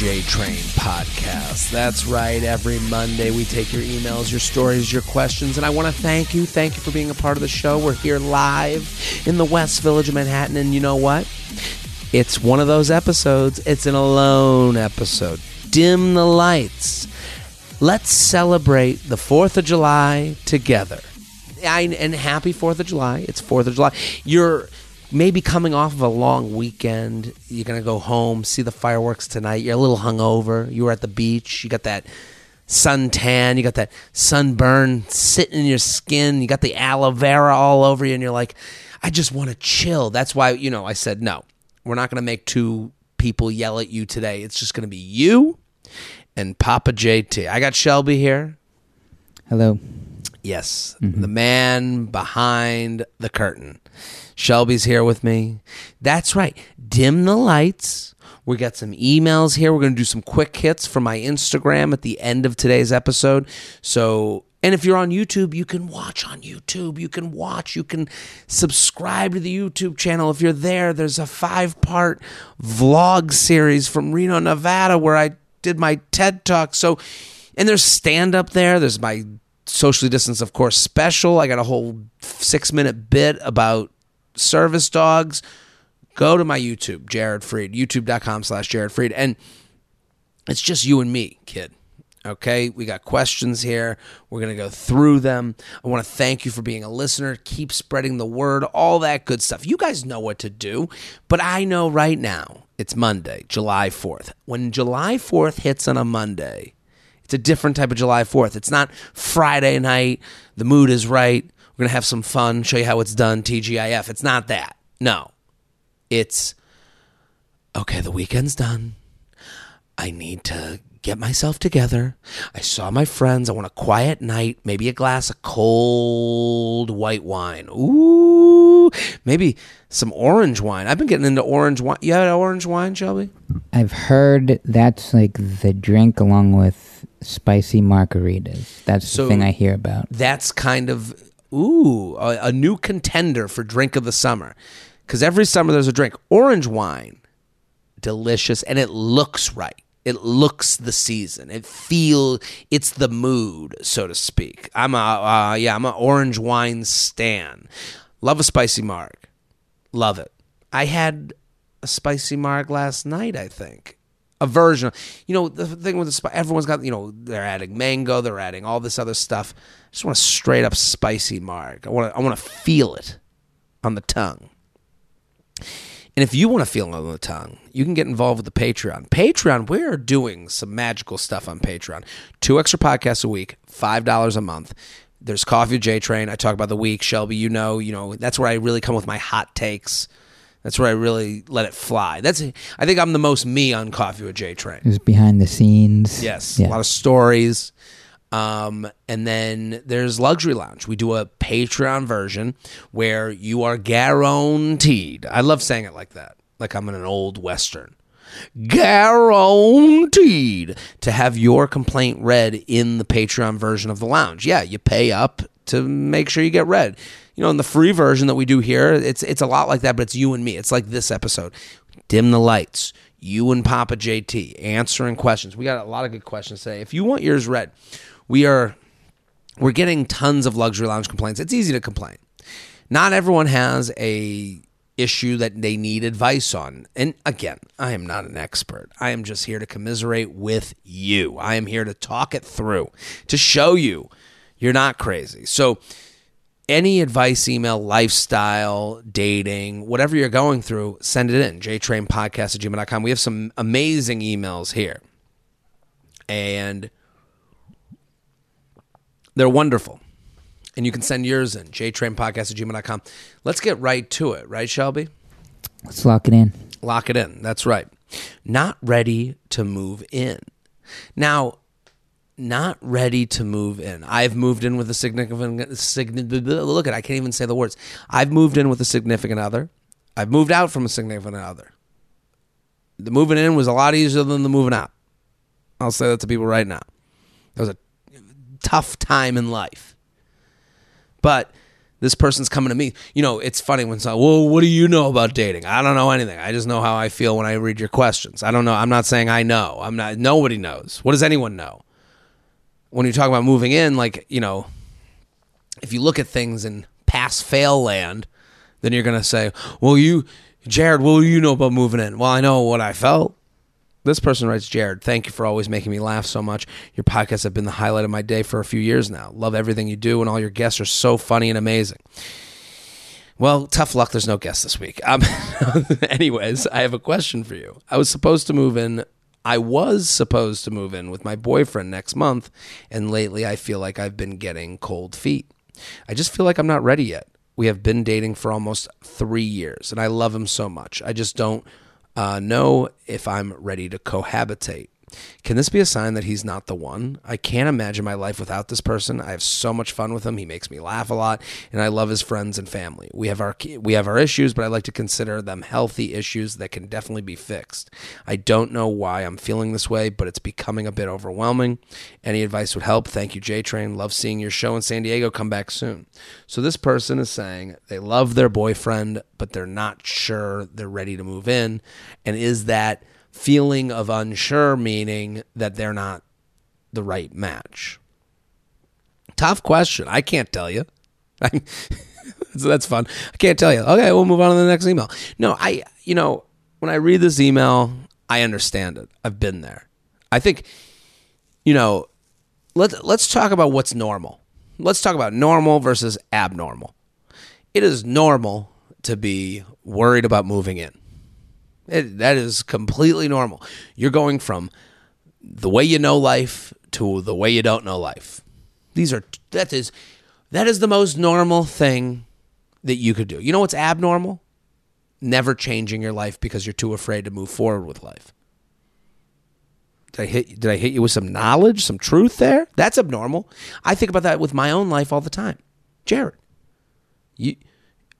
J Train podcast. That's right. Every Monday, we take your emails, your stories, your questions, and I want to thank you. Thank you for being a part of the show. We're here live in the West Village of Manhattan, and you know what? It's one of those episodes. It's an alone episode. Dim the lights. Let's celebrate the 4th of July together. I, and happy 4th of July. It's 4th of July. You're maybe coming off of a long weekend. You're going to go home, see the fireworks tonight. You're a little hungover. You were at the beach. You got that suntan. You got that sunburn sitting in your skin. You got the aloe vera all over you. And you're like, I just want to chill. That's why, you know, I said, no, we're not going to make two people yell at you today. It's just going to be you and Papa JT. I got Shelby here. Hello. Yes, mm-hmm. the man behind the curtain. Shelby's here with me. That's right. Dim the lights. We got some emails here. We're going to do some quick hits from my Instagram at the end of today's episode. So, and if you're on YouTube, you can watch on YouTube. You can watch. You can subscribe to the YouTube channel. If you're there, there's a five part vlog series from Reno, Nevada, where I did my TED talk. So, and there's stand up there. There's my socially distanced, of course, special. I got a whole six minute bit about service dogs. Go to my YouTube, Jared Freid, youtube.com slash Jared Freid. And it's just you and me, kid. Okay, we got questions here. We're going to go through them. I want to thank you for being a listener. Keep spreading the word, all that good stuff. You guys know what to do, but I know right now it's Monday, July 4th. When July 4th hits on a Monday, it's a different type of July 4th. It's not Friday night, the mood is right. We're going to have some fun, show you how it's done, TGIF. It's not that. No. It's okay, the weekend's done. I need to get myself together. I saw my friends. I want a quiet night, maybe a glass of cold white wine. Ooh, maybe some orange wine. I've been getting into orange wine. You had orange wine, Shelby? I've heard that's like the drink along with spicy margaritas. That's So- the thing I hear about. That's kind of ooh a, a new contender for drink of the summer. Because every summer there's a drink. Orange wine, delicious, and it looks right. It looks the season. It feel it's the mood, so to speak. I'm a uh, yeah, I'm an orange wine stan. Love a spicy marg. Love it. I had a spicy marg last night. I think a version. You know the thing with the everyone's got. You know they're adding mango. They're adding all this other stuff. I just want a straight up spicy marg. I want to. I want to feel it on the tongue. And if you want to feel it on the tongue, you can get involved with the Patreon. Patreon, we're doing some magical stuff on Patreon. Two extra podcasts a week, five dollars a month. There's Coffee with J Train. I talk about the week. Shelby, you know, you know that's where I really come with my hot takes. That's where I really let it fly. That's I think I'm the most me on Coffee with J Train. It's behind the scenes. Yes, Yeah. a lot of stories. Um, and then there's Luxury Lounge. We do a Patreon version where you are guaranteed. I love saying it like that, like I'm in an old Western. Guaranteed to have your complaint read in the Patreon version of the lounge. Yeah, you pay up to make sure you get read. You know, in the free version that we do here, it's it's a lot like that, but it's you and me. It's like this episode. Dim the lights. You and Papa JT answering questions. We got a lot of good questions today. If you want yours read, we are we're getting tons of luxury lounge complaints. It's easy to complain. Not everyone has a issue that they need advice on. And again, I am not an expert. I am just here to commiserate with you. I am here to talk it through, to show you you're not crazy. So any advice, email, lifestyle, dating, whatever you're going through, send it in. jtrainpodcast at gmail.com. We have some amazing emails here. And they're wonderful. And you can send yours in. jtrainpodcast at gmail.com. Let's get right to it, right, Shelby? Let's lock it in. Lock it in. That's right. Not ready to move in. Now, not ready to move in. I've moved in with a significant significant look at I can't even say the words. I've moved in with a significant other. I've moved out from a significant other. The moving in was a lot easier than the moving out. I'll say that to people right now. It was a tough time in life. But This person's coming to me. You know, it's funny when someone, well, what do you know about dating? I don't know anything. I just know how I feel when I read your questions. I don't know. I'm not saying I know. I'm not, nobody knows. What does anyone know? When you talk about moving in, like, you know, if you look at things in pass fail land, then you're going to say, well, you, Jared, what do you know about moving in? Well, I know what I felt. This person writes, Jared, thank you for always making me laugh so much. Your podcasts have been the highlight of my day for a few years now. Love everything you do, and all your guests are so funny and amazing. Well, tough luck. There's no guest this week. Um, anyways, I have a question for you. I was supposed to move in. I was supposed to move in with my boyfriend next month, and lately I feel like I've been getting cold feet. I just feel like I'm not ready yet. We have been dating for almost three years, and I love him so much. I just don't uh, know if I'm ready to cohabitate. Can this be a sign that he's not the one? I can't imagine my life without this person. I have so much fun with him. He makes me laugh a lot, and I love his friends and family. We have our we have our issues, but I like to consider them healthy issues that can definitely be fixed. I don't know why I'm feeling this way, but it's becoming a bit overwhelming. Any advice would help. Thank you, J Train. Love seeing your show in San Diego. Come back soon. So this person is saying they love their boyfriend, but they're not sure they're ready to move in, and is that feeling of unsure, meaning that they're not the right match? Tough question. I can't tell you. so that's fun. I can't tell you. Okay, we'll move on to the next email. No, I, you know, when I read this email, I understand it. I've been there. I think, you know, let's let's talk about what's normal. Let's talk about normal versus abnormal. It is normal to be worried about moving in. It, that is completely normal. You're going from the way you know life to the way you don't know life. These are that is that is the most normal thing that you could do. You know what's abnormal? Never changing your life because you're too afraid to move forward with life. Did I hit did I hit you with some knowledge, some truth there? That's abnormal. I think about that with my own life all the time. Jared, you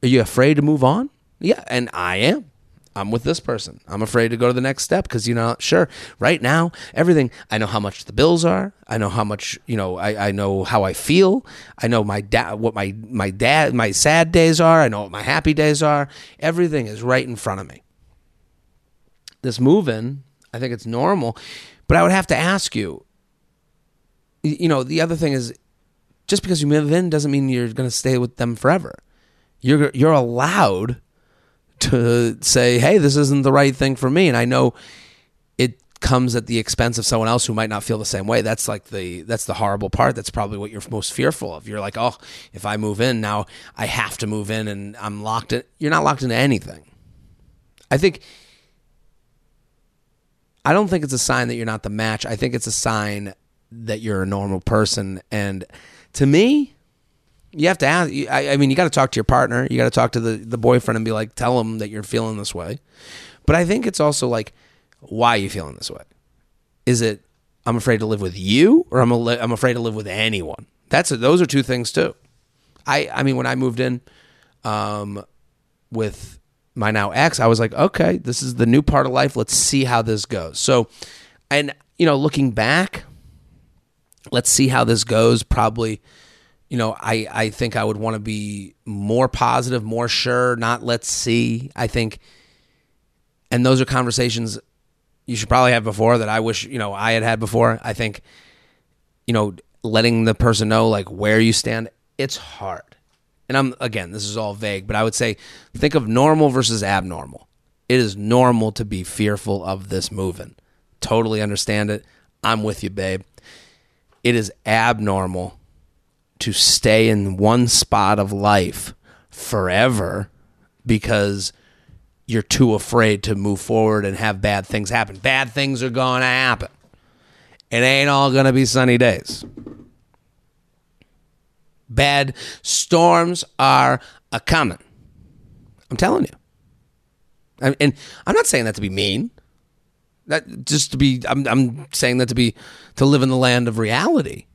are you afraid to move on? Yeah, and I am. I'm with this person. I'm afraid to go to the next step because you know, sure, right now everything. I know how much the bills are. I know how much you know. I, I know how I feel. I know my dad, what my my dad, my sad days are. I know what my happy days are. Everything is right in front of me. This moving, I think it's normal, but I would have to ask you. You know, the other thing is, just because you move in doesn't mean you're going to stay with them forever. You're you're allowed to say, hey, this isn't the right thing for me. And I know it comes at the expense of someone else who might not feel the same way. That's like the that's the horrible part. That's probably what you're most fearful of. You're like, oh, if I move in now, I have to move in, and I'm locked in. You're not locked into anything. I think. I don't think it's a sign that you're not the match. I think it's a sign that you're a normal person. And to me, you have to ask. I, I mean, you got to talk to your partner. You got to talk to the, the boyfriend and be like, tell him that you're feeling this way. But I think it's also like, why are you feeling this way? Is it I'm afraid to live with you, or I'm a, I'm afraid to live with anyone? That's a, those are two things too. I I mean, when I moved in, um, with my now ex, I was like, okay, this is the new part of life. Let's see how this goes. So, and you know, looking back, let's see how this goes. Probably you know, I, I think I would want to be more positive, more sure, not let's see. I think, and those are conversations you should probably have before that I wish, you know, I had had before. I think, you know, letting the person know like where you stand, it's hard. And I'm, again, this is all vague, but I would say think of normal versus abnormal. It is normal to be fearful of this moving. Totally understand it. I'm with you, babe. It is abnormal to stay in one spot of life forever because you're too afraid to move forward and have bad things happen. Bad things are going to happen. It ain't all going to be sunny days. Bad storms are a coming. I'm telling you. And I'm not saying that to be mean. That just to be I'm I'm saying that to be to live in the land of reality.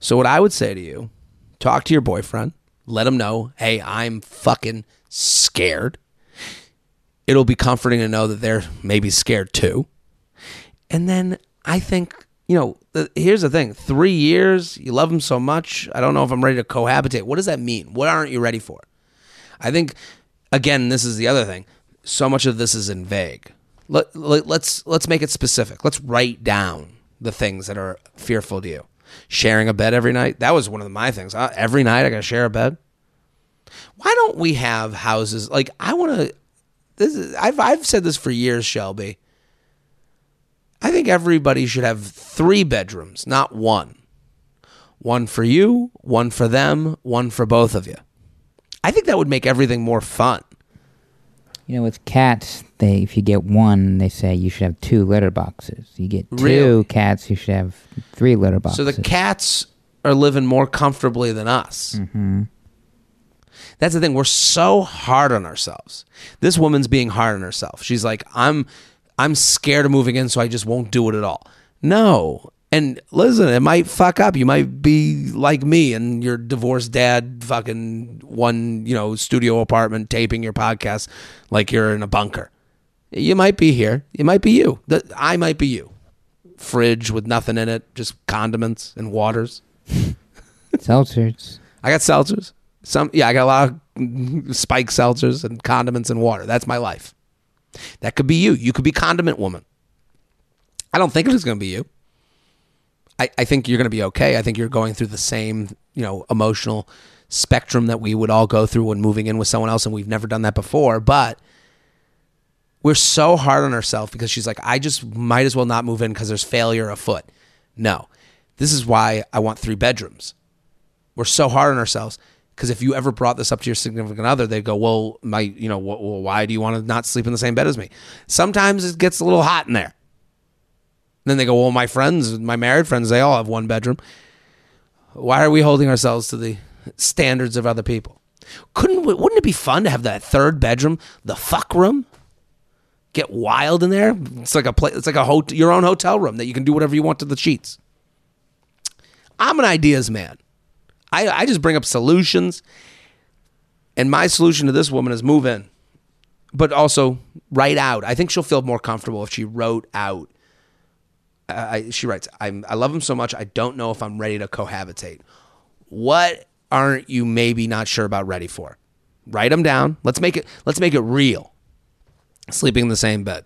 So what I would say to you, talk to your boyfriend, let him know, hey, I'm fucking scared. It'll be comforting to know that they're maybe scared too. And then I think, you know, here's the thing: three years, you love him so much. I don't know if I'm ready to cohabitate. What does that mean? What aren't you ready for? I think, again, this is the other thing. So much of this is in vague. Let, let, let's let's make it specific. Let's write down the things that are fearful to you. Sharing a bed every night. That was one of my things. Uh, every night I got to share a bed. Why don't we have houses like I want to? This is, I've I've said this for years, Shelby. I think everybody should have three bedrooms, not one. One for you, one for them, one for both of you. I think that would make everything more fun. You know, with cats, they if you get one, they say you should have two litter boxes. You get two Really? cats, you should have three litter boxes. So the cats are living more comfortably than us. Mm-hmm. That's the thing. We're so hard on ourselves. This woman's being hard on herself. She's like, I'm I'm scared of moving in, so I just won't do it at all. No. And listen, it might fuck up. You might be like me and your divorced dad fucking one, you know, studio apartment taping your podcast like you're in a bunker. You might be here. It might be you. I might be you. Fridge with nothing in it, just condiments and waters. seltzers. I got seltzers. Some yeah, I got a lot of spike seltzers and condiments and water. That's my life. That could be you. You could be condiment woman. I don't think it's going to be you. I, I think you're going to be okay. I think you're going through the same, you know, emotional spectrum that we would all go through when moving in with someone else, and we've never done that before. But we're so hard on ourselves because she's like, I just might as well not move in because there's failure afoot. No, this is why I want three bedrooms we're so hard on ourselves because if you ever brought this up to your significant other, they'd go, "Well, my, you know, well, why do you want to not sleep in the same bed as me?" Sometimes it gets a little hot in there. Then they go, "Well, my friends, my married friends, they all have one bedroom. Why are we holding ourselves to the standards of other people? Couldn't wouldn't it be fun to have that third bedroom, the fuck room? Get wild in there. It's like a place. It's like a hot- your own hotel room that you can do whatever you want to the sheets. I'm an ideas man. I, I just bring up solutions. And my solution to this woman is move in, but also write out. I think she'll feel more comfortable if she wrote out. I, she writes, I'm, I love him so much, I don't know if I'm ready to cohabitate. What aren't you maybe not sure about ready for? Write them down. Let's make it. Let's make it real. Sleeping in the same bed.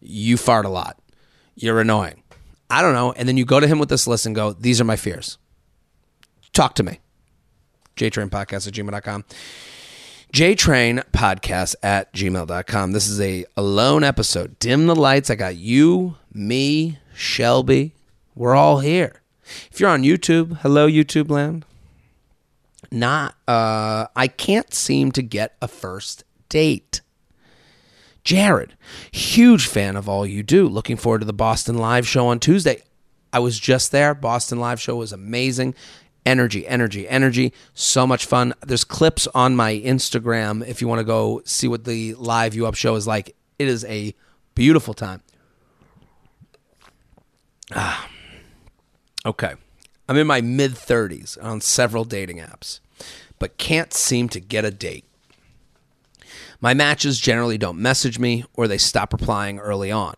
You fart a lot. You're annoying. I don't know. And then you go to him with this list and go, These are my fears talk to me. JTrainPodcast at gmail.com. JTrainPodcast at gmail.com. This is a alone episode. Dim the lights. I got you, me, Shelby. We're all here. If you're on YouTube, hello, YouTube land. Not, uh, I can't seem to get a first date. Jared, huge fan of all you do. Looking forward to the Boston Live show on Tuesday. I was just there. Boston Live show was amazing. Energy, energy, energy. So much fun. There's clips on my Instagram if you want to go see what the live you up show is like. It is a beautiful time. Ah. Okay. I'm in my mid 30s on several dating apps, but can't seem to get a date. My matches generally don't message me or they stop replying early on.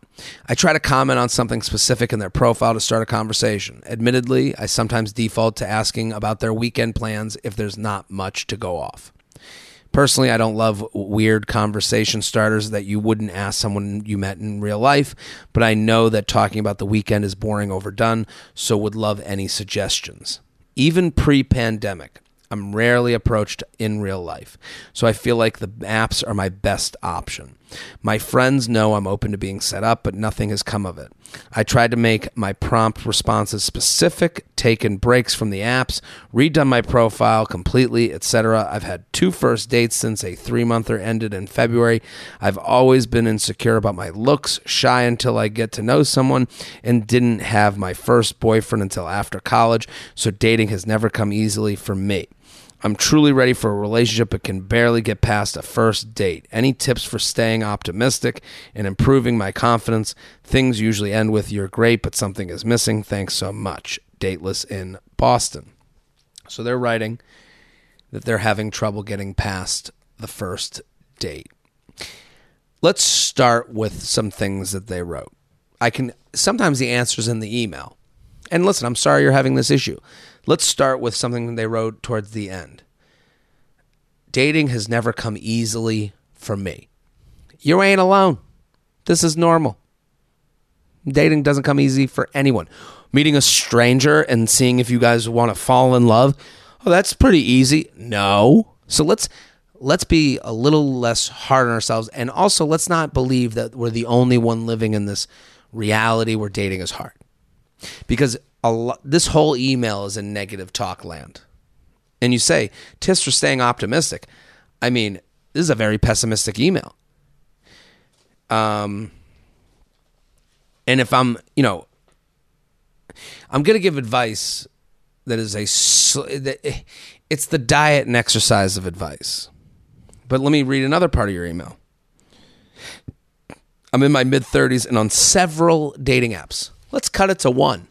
I try to comment on something specific in their profile to start a conversation. Admittedly, I sometimes default to asking about their weekend plans if there's not much to go off. Personally, I don't love weird conversation starters that you wouldn't ask someone you met in real life, but I know that talking about the weekend is boring overdone, so would love any suggestions. Even pre pandemic, I'm rarely approached in real life, so I feel like the apps are my best option. My friends know I'm open to being set up, but nothing has come of it. I tried to make my prompt responses specific, taken breaks from the apps, redone my profile completely, etc. I've had two first dates since a three monther ended in February. I've always been insecure about my looks, shy until I get to know someone, and didn't have my first boyfriend until after college, so dating has never come easily for me. I'm truly ready for a relationship but can barely get past a first date. Any tips for staying optimistic and improving my confidence? Things usually end with you're great, but something is missing. Thanks so much. Dateless in Boston. So they're writing that they're having trouble getting past the first date. Let's start with some things that they wrote. I can sometimes the answer's in the email. And listen, I'm sorry you're having this issue. Let's start with something they wrote towards the end. Dating has never come easily for me. You ain't alone. This is normal. Dating doesn't come easy for anyone. Meeting a stranger and seeing if you guys want to fall in love, oh, that's pretty easy. No. So let's let's be a little less hard on ourselves and also let's not believe that we're the only one living in this reality where dating is hard. Because a lo- this whole email is in negative talk land. And you say, "Tis for staying optimistic." I mean, this is a very pessimistic email. Um and if I'm, you know, I'm going to give advice that is a that it's the diet and exercise of advice. But let me read another part of your email. I'm in my mid 30s and on several dating apps. Let's cut it to one.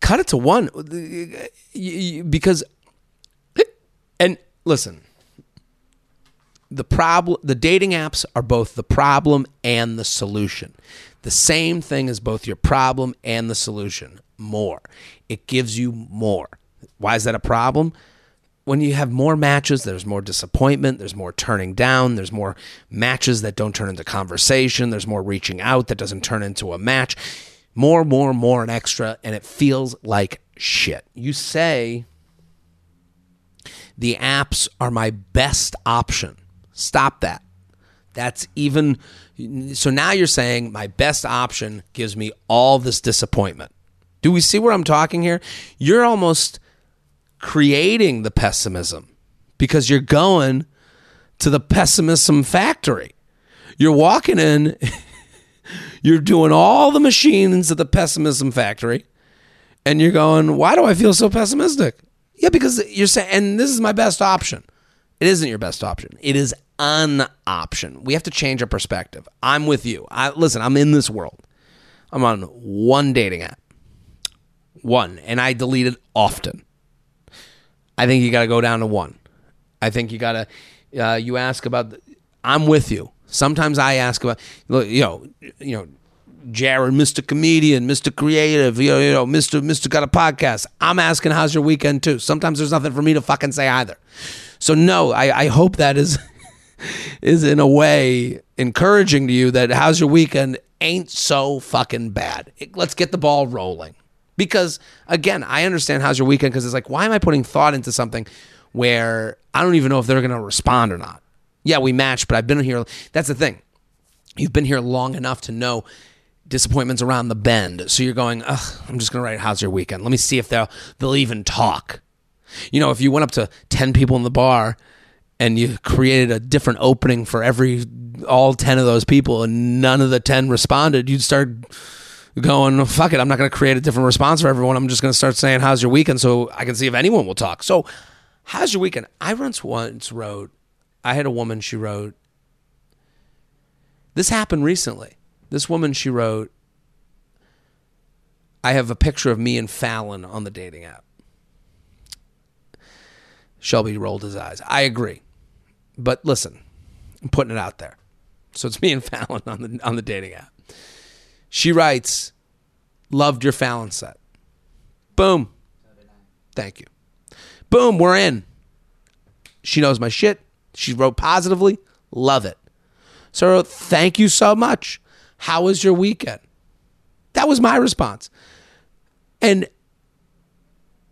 Cut it to one. Because and listen, the problem the dating apps are both the problem and the solution. The same thing as both your problem and the solution. More. It gives you more. Why is that a problem? When you have more matches there's more disappointment there's more turning down there's more matches that don't turn into conversation there's more reaching out that doesn't turn into a match more more more and extra and it feels like shit you say the apps are my best option Stop that. That's even so now you're saying my best option gives me all this disappointment. Do we see where I'm talking here? You're almost creating the pessimism because you're going to the pessimism factory. You're walking in, you're doing all the machines at the pessimism factory, and you're going, Why do I feel so pessimistic? Yeah, because you're saying, and this is my best option. It isn't your best option. It is an option. We have to change our perspective. I'm with you. I listen, I'm in this world. I'm on one dating app. One, and I delete it often. I think you got to go down to one. I think you got to uh, you ask about the, I'm with you. Sometimes I ask about you know, you know, Jared, Mr. Comedian, Mr. Creative, you know, you know, Mr. Mr. Got a podcast. I'm asking how's your weekend too. Sometimes there's nothing for me to fucking say either. So no, I, I hope that is is in a way encouraging to you that how's your weekend ain't so fucking bad. Let's get the ball rolling. Because again, I understand how's your weekend because it's like, why am I putting thought into something where I don't even know if they're going to respond or not? Yeah, we matched, but I've been here. That's the thing. You've been here long enough to know disappointments around the bend. So you're going, Ugh, I'm just going to write, how's your weekend? Let me see if they'll, they'll even talk. You know, if you went up to 10 people in the bar and you created a different opening for every all 10 of those people and none of the 10 responded, you'd start going, fuck it, I'm not going to create a different response for everyone. I'm just going to start saying, how's your weekend? So I can see if anyone will talk. So, how's your weekend? I once once wrote, I had a woman, she wrote, this happened recently. This woman, she wrote, I have a picture of me and Fallon on the dating app. Shelby rolled his eyes. I agree. But listen, I'm putting it out there. So it's me and Fallon on the on the dating app. She writes, "Loved your Fallon set." Boom. Thank you. Boom, we're in. She knows my shit. She wrote positively. Love it. So thank you so much. How was your weekend? That was my response. And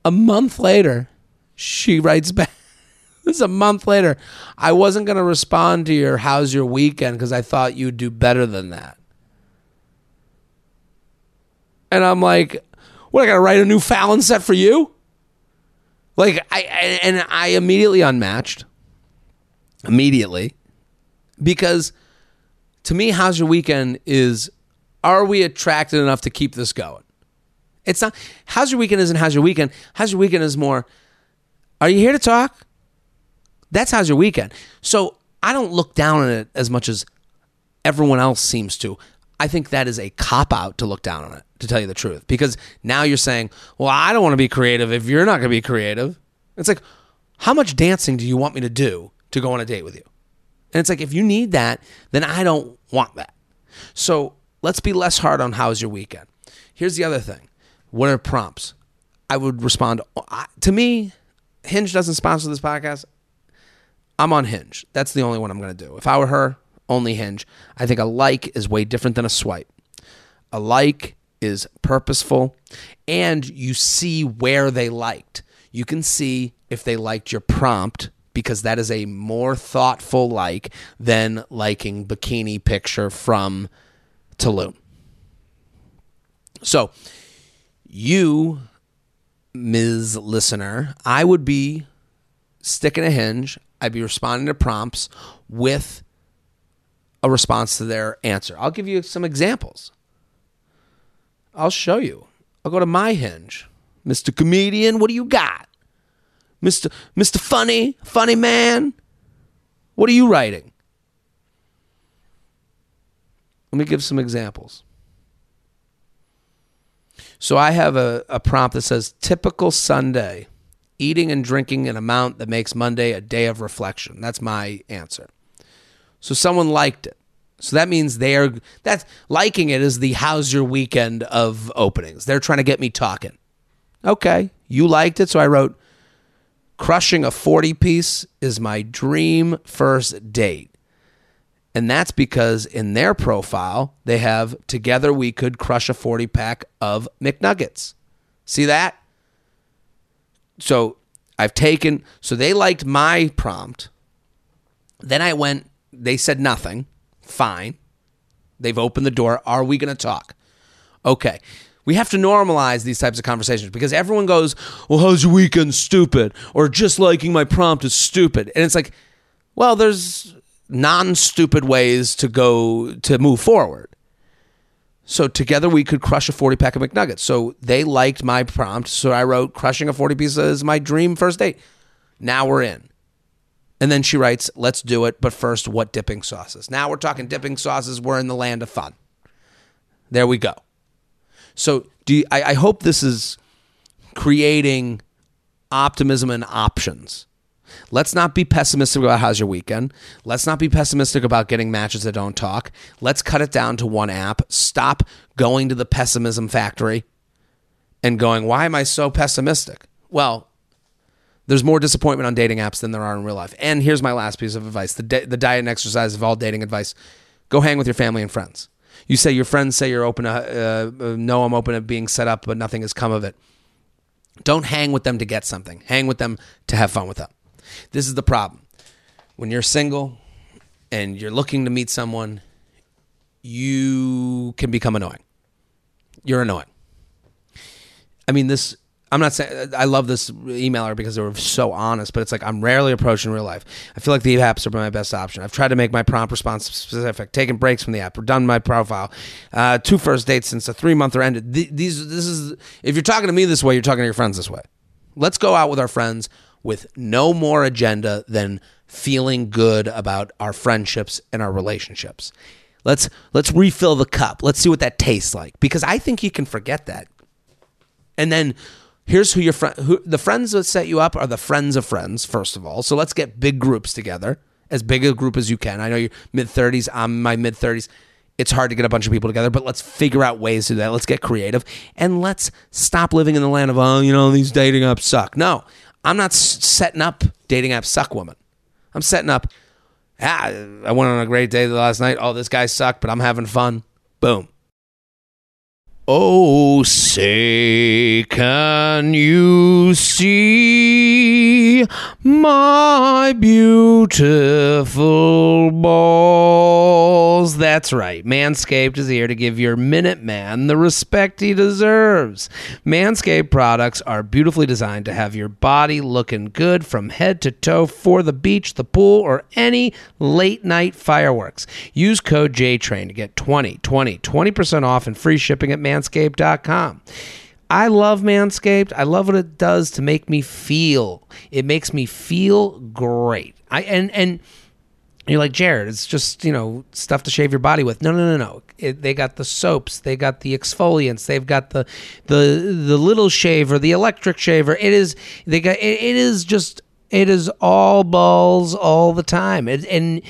a month later, she writes back. this is a month later. I wasn't going to respond to your how's your weekend because I thought you'd do better than that. And I'm like, what, I got to write a new Fallon set for you? Like, I, and I immediately unmatched. Immediately. Because to me, how's your weekend is are we attracted enough to keep this going? It's not, how's your weekend isn't how's your weekend. How's your weekend is more, are you here to talk? That's how's your weekend. So I don't look down on it as much as everyone else seems to. I think that is a cop out to look down on it, to tell you the truth. Because now you're saying, well, I don't want to be creative if you're not going to be creative. It's like, how much dancing do you want me to do to go on a date with you? And it's like, if you need that, then I don't want that. So let's be less hard on how's your weekend. Here's the other thing What are prompts? I would respond to me. Hinge doesn't sponsor this podcast. I'm on Hinge. That's the only one I'm going to do. If I were her, only Hinge. I think a like is way different than a swipe. A like is purposeful and you see where they liked. You can see if they liked your prompt because that is a more thoughtful like than liking bikini picture from Tulum. So, you, Ms. Listener, I would be sticking a hinge. I'd be responding to prompts with a response to their answer. I'll give you some examples. I'll show you. I'll go to my hinge. Mr. Comedian, what do you got? Mr. Mr. Funny, funny man, what are you writing? Let me give some examples. So I have a, a prompt that says typical Sunday, eating and drinking an amount that makes Monday a day of reflection. That's my answer. So someone liked it. So that means they're that's liking it is the how's your weekend of openings. They're trying to get me talking. Okay, you liked it, so I wrote crushing a 40 piece is my dream first date. And that's because in their profile, they have together we could crush a 40 pack of McNuggets. See that? So I've taken, so they liked my prompt. Then I went, they said nothing. Fine. They've opened the door. Are we going to talk? Okay. We have to normalize these types of conversations because everyone goes, Well, how's your weekend? Stupid. Or just liking my prompt is stupid. And it's like, well, there's non stupid ways to go to move forward. So together we could crush a 40 pack of McNuggets. So they liked my prompt. So I wrote, Crushing a 40 piece is my dream first date. Now we're in. And then she writes, Let's do it. But first, what dipping sauces? Now we're talking dipping sauces. We're in the land of fun. There we go. So do you, I, I hope this is creating optimism and options. Let's not be pessimistic about how's your weekend. Let's not be pessimistic about getting matches that don't talk. Let's cut it down to one app. Stop going to the pessimism factory and going, why am I so pessimistic? Well, there's more disappointment on dating apps than there are in real life. And here's my last piece of advice the, the diet and exercise of all dating advice go hang with your family and friends. You say your friends say you're open to, uh, uh, no, I'm open to being set up, but nothing has come of it. Don't hang with them to get something. Hang with them to have fun with them. This is the problem. When you're single and you're looking to meet someone, you can become annoying. You're annoying. I mean, this I'm not saying I love this emailer because they were so honest, but it's like I'm rarely approached in real life. I feel like the apps are my best option. I've tried to make my prompt response specific, taken breaks from the app, done my profile, uh, two first dates since a three month ended. These, this is if you're talking to me this way, you're talking to your friends this way. Let's go out with our friends with no more agenda than feeling good about our friendships and our relationships. Let's let's refill the cup. Let's see what that tastes like because I think you can forget that. And then here's who your friend who the friends that set you up are the friends of friends first of all. So let's get big groups together as big a group as you can. I know you're mid 30s i'm my mid 30s it's hard to get a bunch of people together but let's figure out ways to do that. Let's get creative and let's stop living in the land of oh you know these dating apps suck. No i'm not setting up dating apps suck woman. I'm setting up ah, i went on a great day last night. Oh this guy sucked but i'm having fun. Boom Oh, say, can you see my beautiful balls? That's right. Manscaped is here to give your Minute Man the respect he deserves. Manscaped products are beautifully designed to have your body looking good from head to toe for the beach, the pool, or any late night fireworks. Use code JTRAIN to get 20, 20, 20% off and free shipping at Manscaped manscaped.com. I love Manscaped. I love what it does to make me feel. It makes me feel great. I and and you're like Jared. It's just you know stuff to shave your body with. No, no, no, no. It, they got the soaps. They got the exfoliants. They've got the the the little shaver, the electric shaver. It is they got. it, it is just. It is all balls all the time. It, and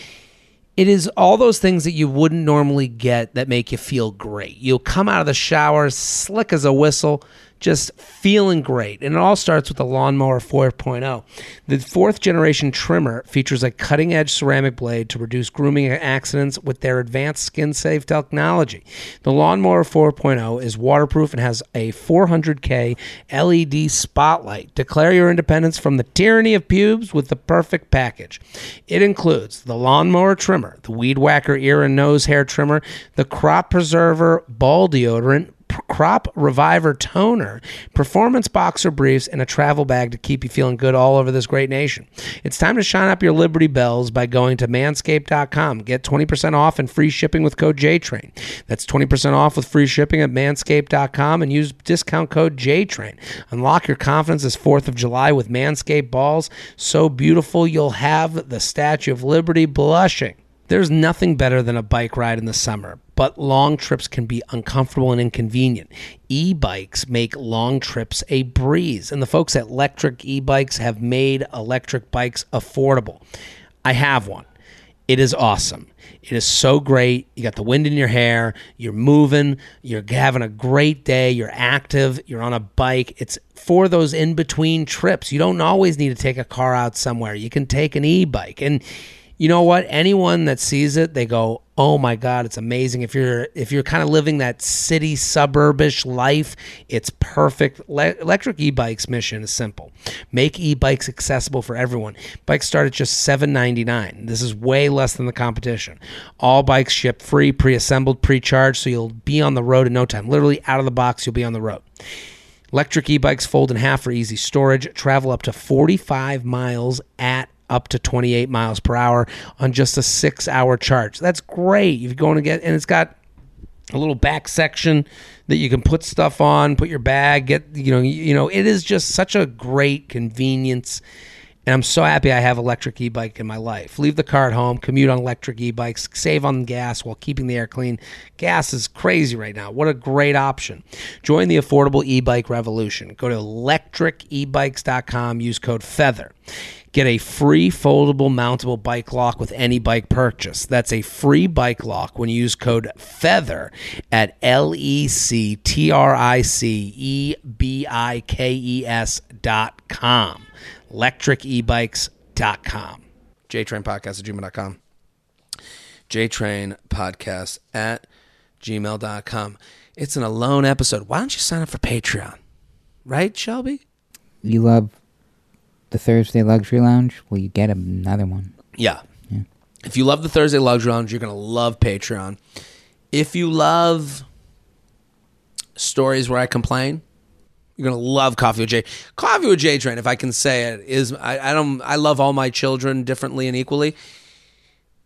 it is all those things that you wouldn't normally get that make you feel great. You'll come out of the shower slick as a whistle, just feeling great. And it all starts with the Lawnmower 4.0. The fourth generation trimmer features a cutting edge ceramic blade to reduce grooming accidents with their advanced skin safe technology. The Lawnmower 4.0 is waterproof and has a 400K LED spotlight. Declare your independence from the tyranny of pubes with the perfect package. It includes the Lawnmower trimmer, the Weed Whacker ear and nose hair trimmer, the Crop Preserver ball deodorant, crop reviver toner, performance boxer briefs, and a travel bag to keep you feeling good all over this great nation. It's time to shine up your Liberty Bells by going to manscaped.com. Get 20% off and free shipping with code JTRAIN. That's 20% off with free shipping at manscaped.com and use discount code JTRAIN. Unlock your confidence this 4th of July with Manscaped balls. So beautiful, you'll have the Statue of Liberty blushing. There's nothing better than a bike ride in the summer, but long trips can be uncomfortable and inconvenient. E bikes make long trips a breeze, and the folks at Lectric E Bikes have made electric bikes affordable. I have one. It is awesome. It is so great. You got the wind in your hair, you're moving, you're having a great day, you're active, you're on a bike. It's for those in between trips. You don't always need to take a car out somewhere. You can take an e bike. And you know what? Anyone that sees it, they go, "Oh my god, it's amazing." If you're if you're kind of living that city suburbish life, it's perfect. Le- electric e-bikes mission is simple: make e-bikes accessible for everyone. Bikes start at just seven ninety nine. This is way less than the competition. All bikes ship free, pre-assembled, pre-charged, so you'll be on the road in no time. Literally out of the box, you'll be on the road. Lectric e-bikes fold in half for easy storage. Travel up to 45 miles at up to 28 miles per hour on just a six hour charge. That's great. You're going to get, and it's got a little back section that you can put stuff on, put your bag, get, you know, you know, it is just such a great convenience. And I'm so happy I have electric e-bike in my life. Leave the car at home, commute on electric e-bikes, save on gas while keeping the air clean. Gas is crazy right now. What a great option. Join the affordable e-bike revolution. Go to lectricebikes.com, use code FEATHER. Get a free foldable mountable bike lock with any bike purchase. That's a free bike lock when you use code FEATHER at L E C T R I C E B I K E S dot com. LectricEbikes.com. JTrain Podcast at gmail.com. JTrain Podcast at gmail.com. It's an alone episode. Why don't you sign up for Patreon? Right, Shelby? You love the Thursday Luxury Lounge? will you get another one. Yeah. yeah. If you love the Thursday Luxury Lounge, you're going to love Patreon. If you love stories where I complain, you're gonna love Coffee with J. Coffee with J Train, if I can say it, is I, I don't I love all my children differently and equally.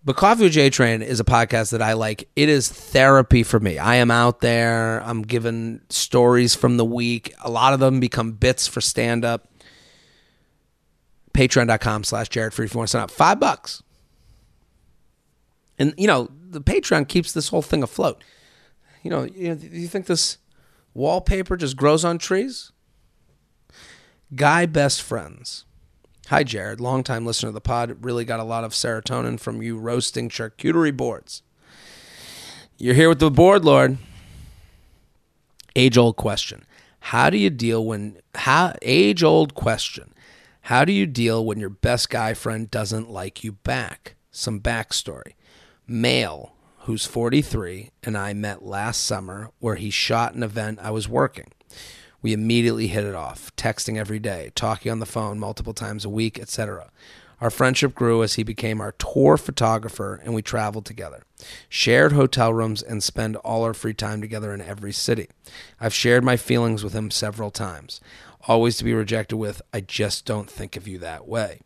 But Coffee with J Train is a podcast that I like. It is therapy for me. I am out there. I'm given stories from the week. A lot of them become bits for stand up. Patreon.com slash Jared Freid if you want to sign up. Five bucks. And, you know, the Patreon keeps this whole thing afloat. You know, you, know, you think this Wallpaper just grows on trees. Guy best friends. Hi, Jared. Longtime listener of the pod. Really got a lot of serotonin from you roasting charcuterie boards. You're here with the board, Lord. Age old question. How do you deal when how age old question? How do you deal when your best guy friend doesn't like you back? Some backstory. Male, who's 43, and I met last summer where he shot an event I was working. We immediately hit it off, texting every day, talking on the phone multiple times a week, etc. Our friendship grew as he became our tour photographer and we traveled together, shared hotel rooms, and spend all our free time together in every city. I've shared my feelings with him several times, always to be rejected with, I just don't think of you that way.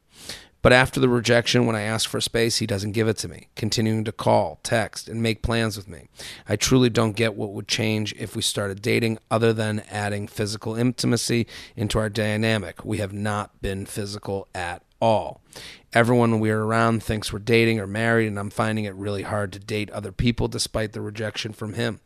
But after the rejection, when I ask for space, he doesn't give it to me, continuing to call, text, and make plans with me. I truly don't get what would change if we started dating other than adding physical intimacy into our dynamic. We have not been physical at all. Everyone we're around thinks we're dating or married, and I'm finding it really hard to date other people despite the rejection from him.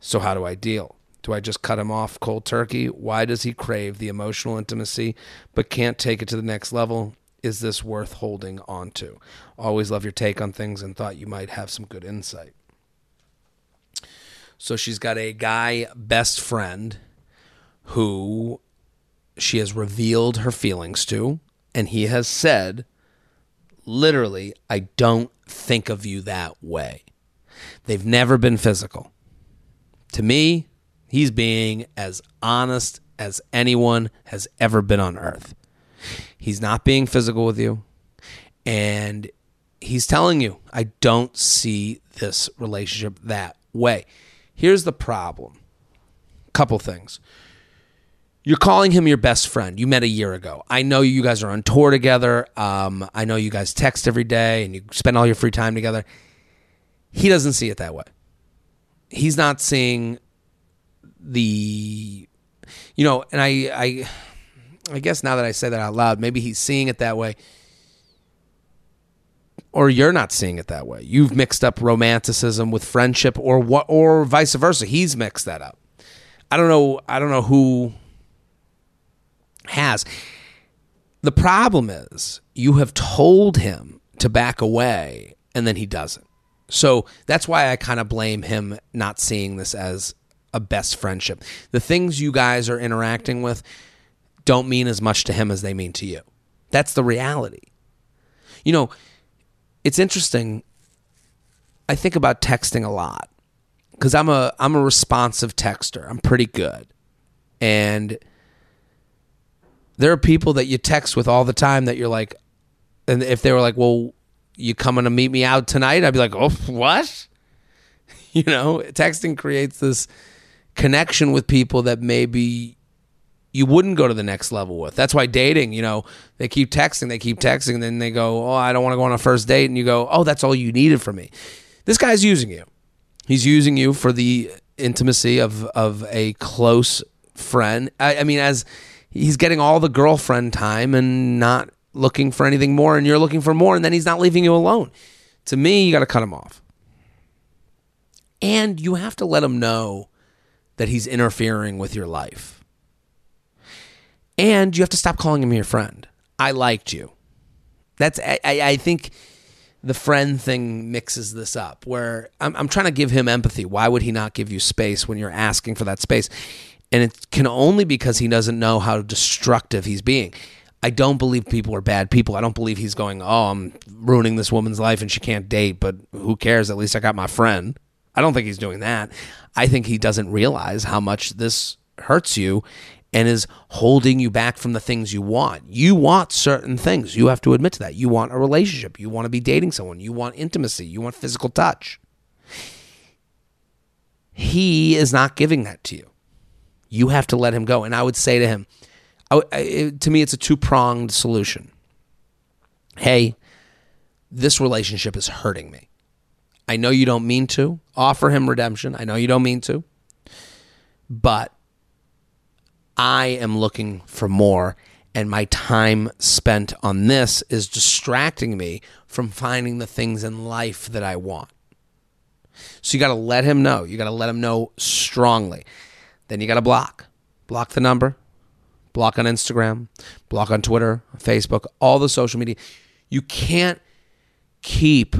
So, how do I deal? Do I just cut him off cold turkey? Why does he crave the emotional intimacy but can't take it to the next level? is this worth holding on to? Always love your take on things and thought you might have some good insight. So she's got a guy best friend who she has revealed her feelings to, and he has said, literally, I don't think of you that way. They've never been physical. To me, he's being as honest as anyone has ever been on earth. He's not being physical with you. And he's telling you, I don't see this relationship that way. Here's the problem couple things. You're calling him your best friend. You met a year ago. I know you guys are on tour together. Um, I know you guys text every day and you spend all your free time together. He doesn't see it that way. He's not seeing the, you know, and I, I, I guess now that I say that out loud, maybe he's seeing it that way or you're not seeing it that way. You've mixed up romanticism with friendship or what or vice versa. He's mixed that up. I don't know I don't know who has. The problem is you have told him to back away and then he doesn't. So that's why I kind of blame him not seeing this as a best friendship. The things you guys are interacting with don't mean as much to him as they mean to you. That's the reality. You know, it's interesting. I think about texting a lot because I'm a I'm a responsive texter. I'm pretty good, and there are people that you text with all the time that you're like, and if they were like, "Well, you coming to meet me out tonight?" I'd be like, "Oh, what?" You know, texting creates this connection with people that maybe you wouldn't go to the next level with. That's why dating, you know, they keep texting, they keep texting, and then they go, Oh, I don't want to go on a first date. And you go, Oh, that's all you needed from me. This guy's using you. He's using you for the intimacy of, of a close friend. I, I mean, as he's getting all the girlfriend time and not looking for anything more, and you're looking for more, and then he's not leaving you alone. To me, you got to cut him off. And you have to let him know that he's interfering with your life and you have to stop calling him your friend. I liked you. That's I, I think the friend thing mixes this up where I'm, I'm trying to give him empathy. Why would he not give you space when you're asking for that space? And it can only because he doesn't know how destructive he's being. I don't believe people are bad people. I don't believe he's going, oh, I'm ruining this woman's life and she can't date, but who cares? At least I got my friend. I don't think he's doing that. I think he doesn't realize how much this hurts you and is holding you back from the things you want. You want certain things. You have to admit to that. You want a relationship. You want to be dating someone. You want intimacy. You want physical touch. He is not giving that to you. You have to let him go. And I would say to him, I, I, to me, it's a two pronged solution. Hey, this relationship is hurting me. I know you don't mean to offer him redemption. I know you don't mean to. But I am looking for more, and my time spent on this is distracting me from finding the things in life that I want. So you got to let him know. You got to let him know strongly. Then you got to block. Block the number. Block on Instagram. Block on Twitter, Facebook, all the social media. You can't keep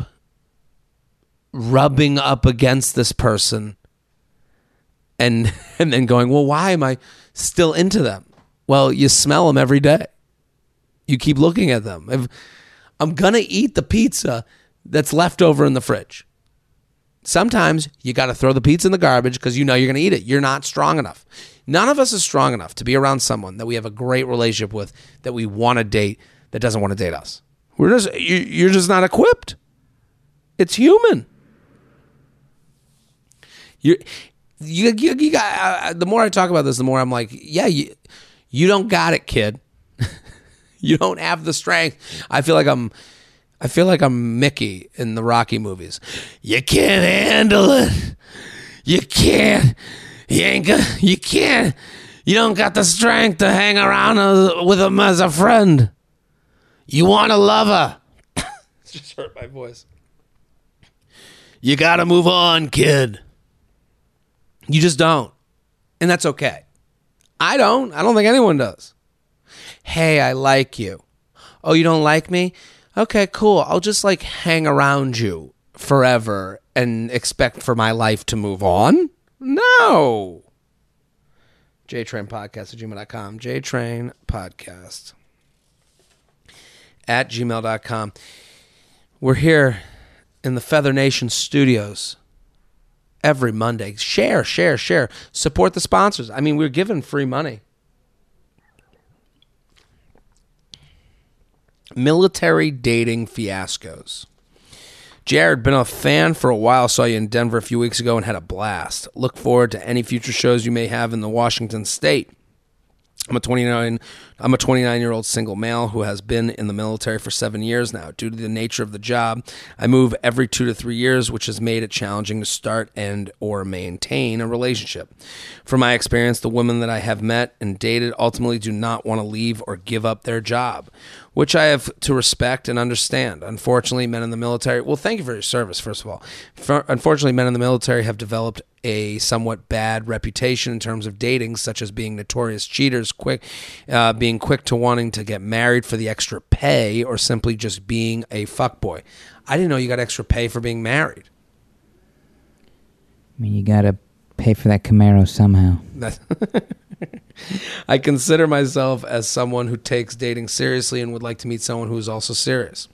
rubbing up against this person and and then going, "Well, why am I still into them. Well, you smell them every day. You keep looking at them. If, I'm going to eat the pizza that's left over in the fridge. Sometimes you got to throw the pizza in the garbage because you know you're going to eat it. You're not strong enough. None of us is strong enough to be around someone that we have a great relationship with, that we want to date, that doesn't want to date us. We're just you're just not equipped. It's human. You you, you, you got uh, the more I talk about this, the more I'm like, yeah, you, you don't got it, kid. you don't have the strength. I feel like I'm, I feel like I'm Mickey in the Rocky movies. You can't handle it. You can't. You ain't. You can't. You don't got the strength to hang around uh, with him as a friend. You want to love her. just hurt my voice. You got to move on, kid. You just don't. And that's okay. I don't. I don't think anyone does. Hey, I like you. Oh, you don't like me? Okay, cool. I'll just like hang around you forever and expect for my life to move on? No. jtrainpodcast at gmail.com. jtrainpodcast at gmail.com. We're here in the Feather Nation studios every Monday. Share, share, share. Support the sponsors. I mean, we're giving free money. Military dating fiascos. Jared, been a fan for a while. Saw you in Denver a few weeks ago and had a blast. Look forward to any future shows you may have in the Washington state. I'm a 29 I'm a 29 year old single male who has been in the military for 7 years now. Due to the nature of the job, I move every 2 to 3 years, which has made it challenging to start and or maintain a relationship. From my experience, the women that I have met and dated ultimately do not want to leave or give up their job, which I have to respect and understand. Unfortunately, men in the military, well, thank you for your service first of all. For, unfortunately, men in the military have developed a somewhat bad reputation in terms of dating, such as being notorious cheaters, quick, uh, being quick to wanting to get married for the extra pay, or simply just being a fuckboy. I didn't know you got extra pay for being married. I mean, you gotta pay for that Camaro somehow. I consider myself as someone who takes dating seriously and would like to meet someone who is also serious.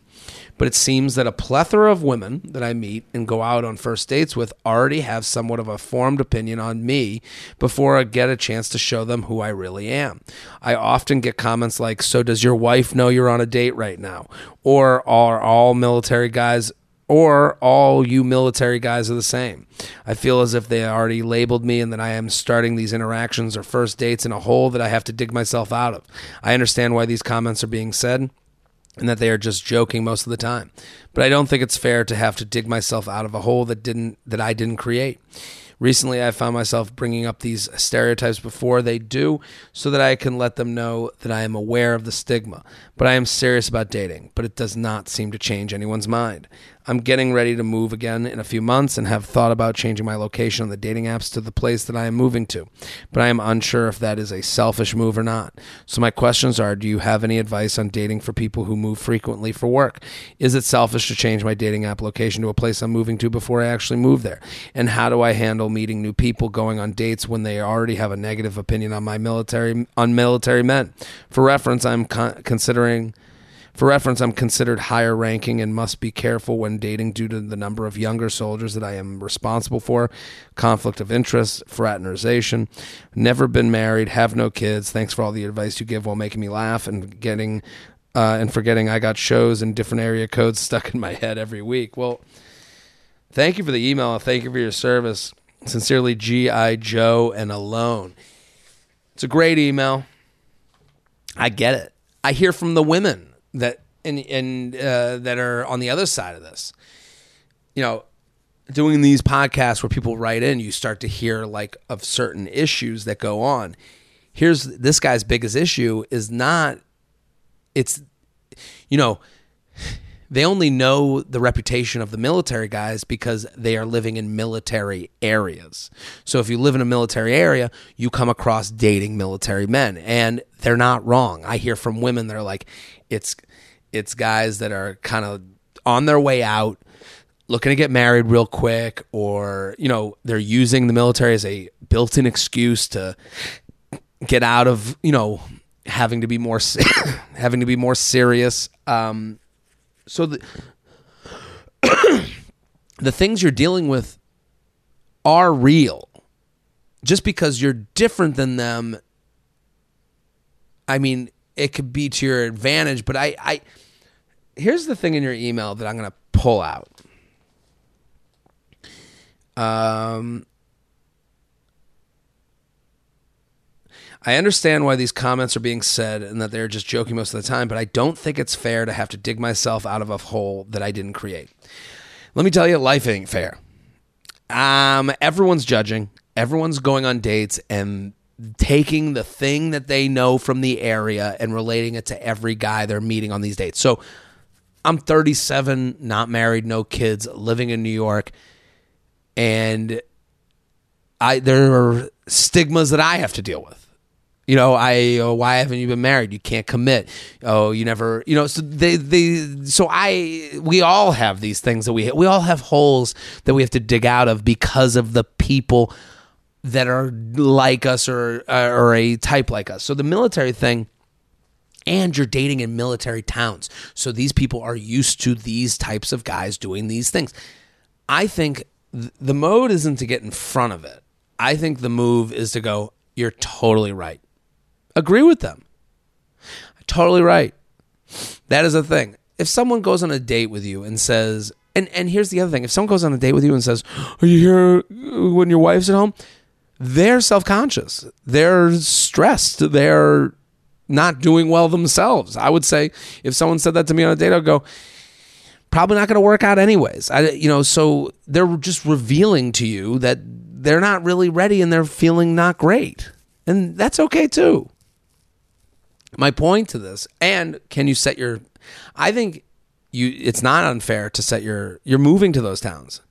But it seems that a plethora of women that I meet and go out on first dates with already have somewhat of a formed opinion on me before I get a chance to show them who I really am. I often get comments like, So does your wife know you're on a date right now? Or are all military guys or all you military guys are the same. I feel as if they already labeled me and that I am starting these interactions or first dates in a hole that I have to dig myself out of. I understand why these comments are being said and that they are just joking most of the time. But I don't think it's fair to have to dig myself out of a hole that didn't that I didn't create. Recently, I found myself bringing up these stereotypes before they do so that I can let them know that I am aware of the stigma. But I am serious about dating, but it does not seem to change anyone's mind. I'm getting ready to move again in a few months and have thought about changing my location on the dating apps to the place that I am moving to. But I am unsure if that is a selfish move or not. So my questions are do you have any advice on dating for people who move frequently for work? Is it selfish to change my dating app location to a place I'm moving to before I actually move there? And how do I handle meeting new people going on dates when they already have a negative opinion on my military on military men? For reference, I'm con- considering for reference, I'm considered higher ranking and must be careful when dating due to the number of younger soldiers that I am responsible for, conflict of interest, fraternization. Never been married, have no kids. Thanks for all the advice you give while making me laugh and getting uh, and forgetting I got shows and different area codes stuck in my head every week. Well, thank you for the email. Thank you for your service. Sincerely, G.I. Joe and Alone. It's a great email. I get it. I hear from the women that and and uh, that are on the other side of this. You know, doing these podcasts where people write in, you start to hear like of certain issues that go on. Here's this guy's biggest issue is not it's you know they only know the reputation of the military guys because they are living in military areas. So if you live in a military area, you come across dating military men and they're not wrong. I hear from women that are like it's it's guys that are kind of on their way out looking to get married real quick or you know they're using the military as a built-in excuse to get out of you know having to be more having to be more serious um, so the the things you're dealing with are real. Just because you're different than them, I mean, it could be to your advantage. But I, I here's the thing in your email that I'm going to pull out. Um, I understand why these comments are being said and that they're just joking most of the time, but I don't think it's fair to have to dig myself out of a hole that I didn't create. Let me tell you, life ain't fair. Um, everyone's judging, everyone's going on dates and taking the thing that they know from the area and relating it to every guy they're meeting on these dates. So I'm 37, not married, no kids, living in New York, and I there are stigmas that I have to deal with. You know, I oh, why haven't you been married? You can't commit. Oh, you never. You know, so they they so I we all have these things that we we all have holes that we have to dig out of because of the people that are like us or uh, or a type like us. So the military thing and you're dating in military towns. So these people are used to these types of guys doing these things. I think th- the mode isn't to get in front of it. I think the move is to go, you're totally right. Agree with them. Totally right. That is a thing. If someone goes on a date with you and says, and, and here's the other thing if someone goes on a date with you and says, Are you here when your wife's at home? They're self conscious. They're stressed. They're not doing well themselves. I would say if someone said that to me on a date, I'd go, probably not going to work out anyways. I, you know, so they're just revealing to you that they're not really ready and they're feeling not great. And that's okay too. My point to this, and can you set your, I think you, it's not unfair to set your, you're moving to those towns.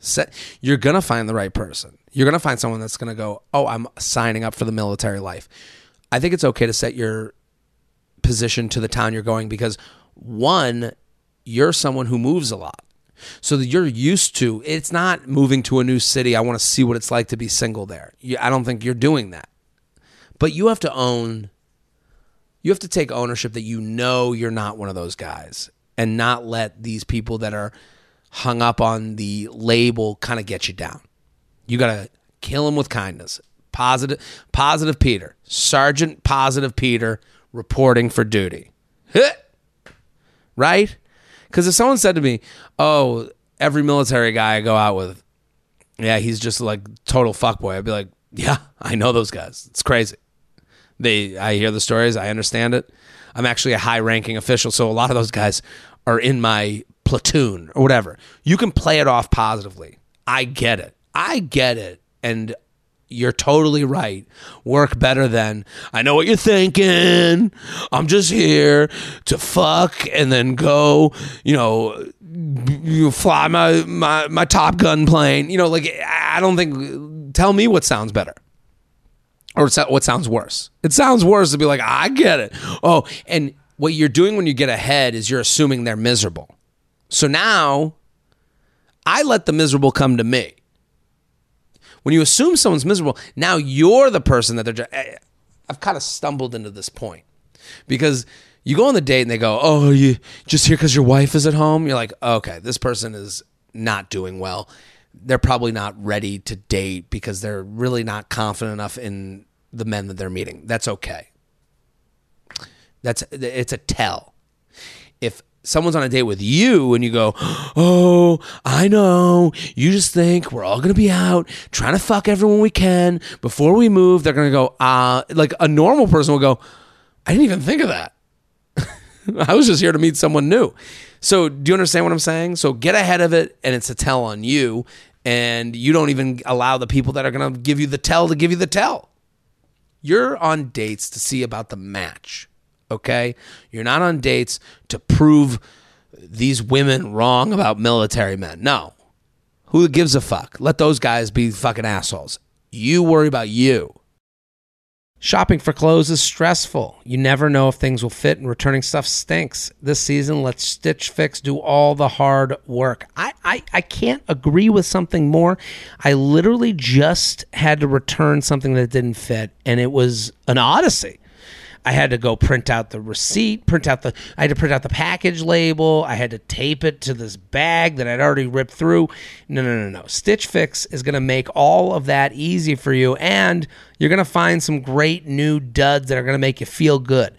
Set, you're going to find the right person. You're going to find someone that's going to go, oh, I'm signing up for the military life I think it's okay to set your position to the town you're going because one, you're someone who moves a lot. So you're used to it's not moving to a new city. I want to see what it's like to be single there. I don't think you're doing that. But you have to own you have to take ownership that you know you're not one of those guys and not let these people that are hung up on the label kind of get you down. You got to kill him with kindness. Positive, positive Peter, Sergeant Positive Peter, reporting for duty. right? Because if someone said to me, "Oh, every military guy I go out with, yeah, he's just like total fuckboy," I'd be like, "Yeah, I know those guys. It's crazy." They, I hear the stories. I understand it. I'm actually a high-ranking official, so a lot of those guys are in my platoon or whatever. You can play it off positively. I get it. I get it, and you're totally right. Work better than I know what you're thinking. I'm just here to fuck and then go, you know, you fly my, my my Top Gun plane. You know, like I don't think. Tell me what sounds better, or what sounds worse. It sounds worse to be like, I get it. Oh, and what you're doing when you get ahead is you're assuming they're miserable. So now, I let the miserable come to me. When you assume someone's miserable, now you're the person that they're. Eh, I've kind of stumbled into this point because you go on the date and they go, "Oh, you just here because your wife is at home." You're like, "Okay, this person is not doing well. They're probably not ready to date because they're really not confident enough in the men that they're meeting." That's okay. That's it's a tell. If someone's on a date with you and you go, Oh, I know. You just think we're all going to be out trying to fuck everyone we can before we move. They're going to go, uh, like a normal person will go, I didn't even think of that. I was just here to meet someone new. So, do you understand what I'm saying? So, get ahead of it and it's a tell on you. And you don't even allow the people that are going to give you the tell to give you the tell. You're on dates to see about the match okay? You're not on dates to prove these women wrong about military men. No. Who gives a fuck? Let those guys be fucking assholes. You worry about you. Shopping for clothes is stressful. You never know if things will fit, and returning stuff stinks. This season, let Stitch Fix do all the hard work. I, I, I can't agree with something more. I literally just had to return something that didn't fit, and it was an odyssey. I had to go print out the receipt, print out the I had to print out the package label, I had to tape it to this bag that I'd already ripped through. No, no, no, no. Stitch Fix is going to make all of that easy for you and you're going to find some great new duds that are going to make you feel good.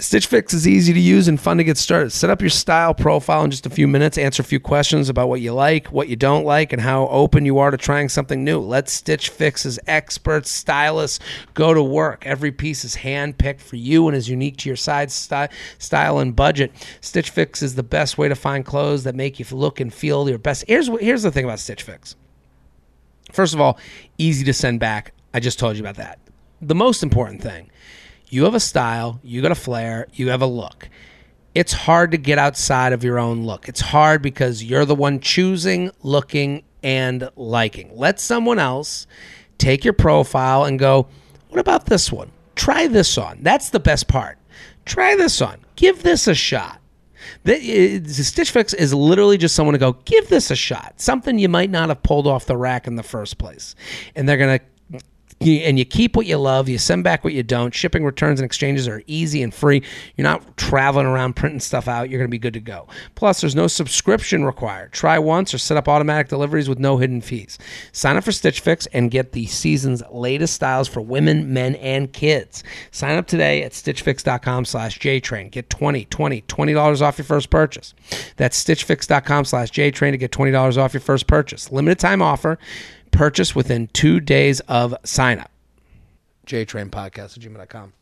Stitch Fix is easy to use and fun to get started. Set up your style profile in just a few minutes, answer a few questions about what you like, what you don't like, and how open you are to trying something new. Let Stitch Fix's experts, stylists go to work. Every piece is hand picked for you and is unique to your size, style, style, and budget. Stitch Fix is the best way to find clothes that make you look and feel your best. Here's, here's the thing about Stitch Fix. First of all, easy to send back. I just told you about that. The most important thing you have a style, you got a flair, you have a look. It's hard to get outside of your own look. It's hard because you're the one choosing, looking, and liking. Let someone else take your profile and go, what about this one? Try this on. That's the best part. Try this on. Give this a shot. The, Stitch Fix is literally just someone to go, give this a shot. Something you might not have pulled off the rack in the first place. And they're going to, you, and you keep what you love, you send back what you don't. Shipping, returns, and exchanges are easy and free. You're not traveling around printing stuff out. You're going to be good to go. Plus, there's no subscription required. Try once or set up automatic deliveries with no hidden fees. Sign up for Stitch Fix and get the season's latest styles for women, men, and kids. Sign up today at stitchfix.com slash JTrain. Get 20, 20, $20 off your first purchase. That's stitchfix.com slash JTrain to get $20 off your first purchase. Limited time offer. Purchase within two days of sign up. JTrain Podcast at gmail.com.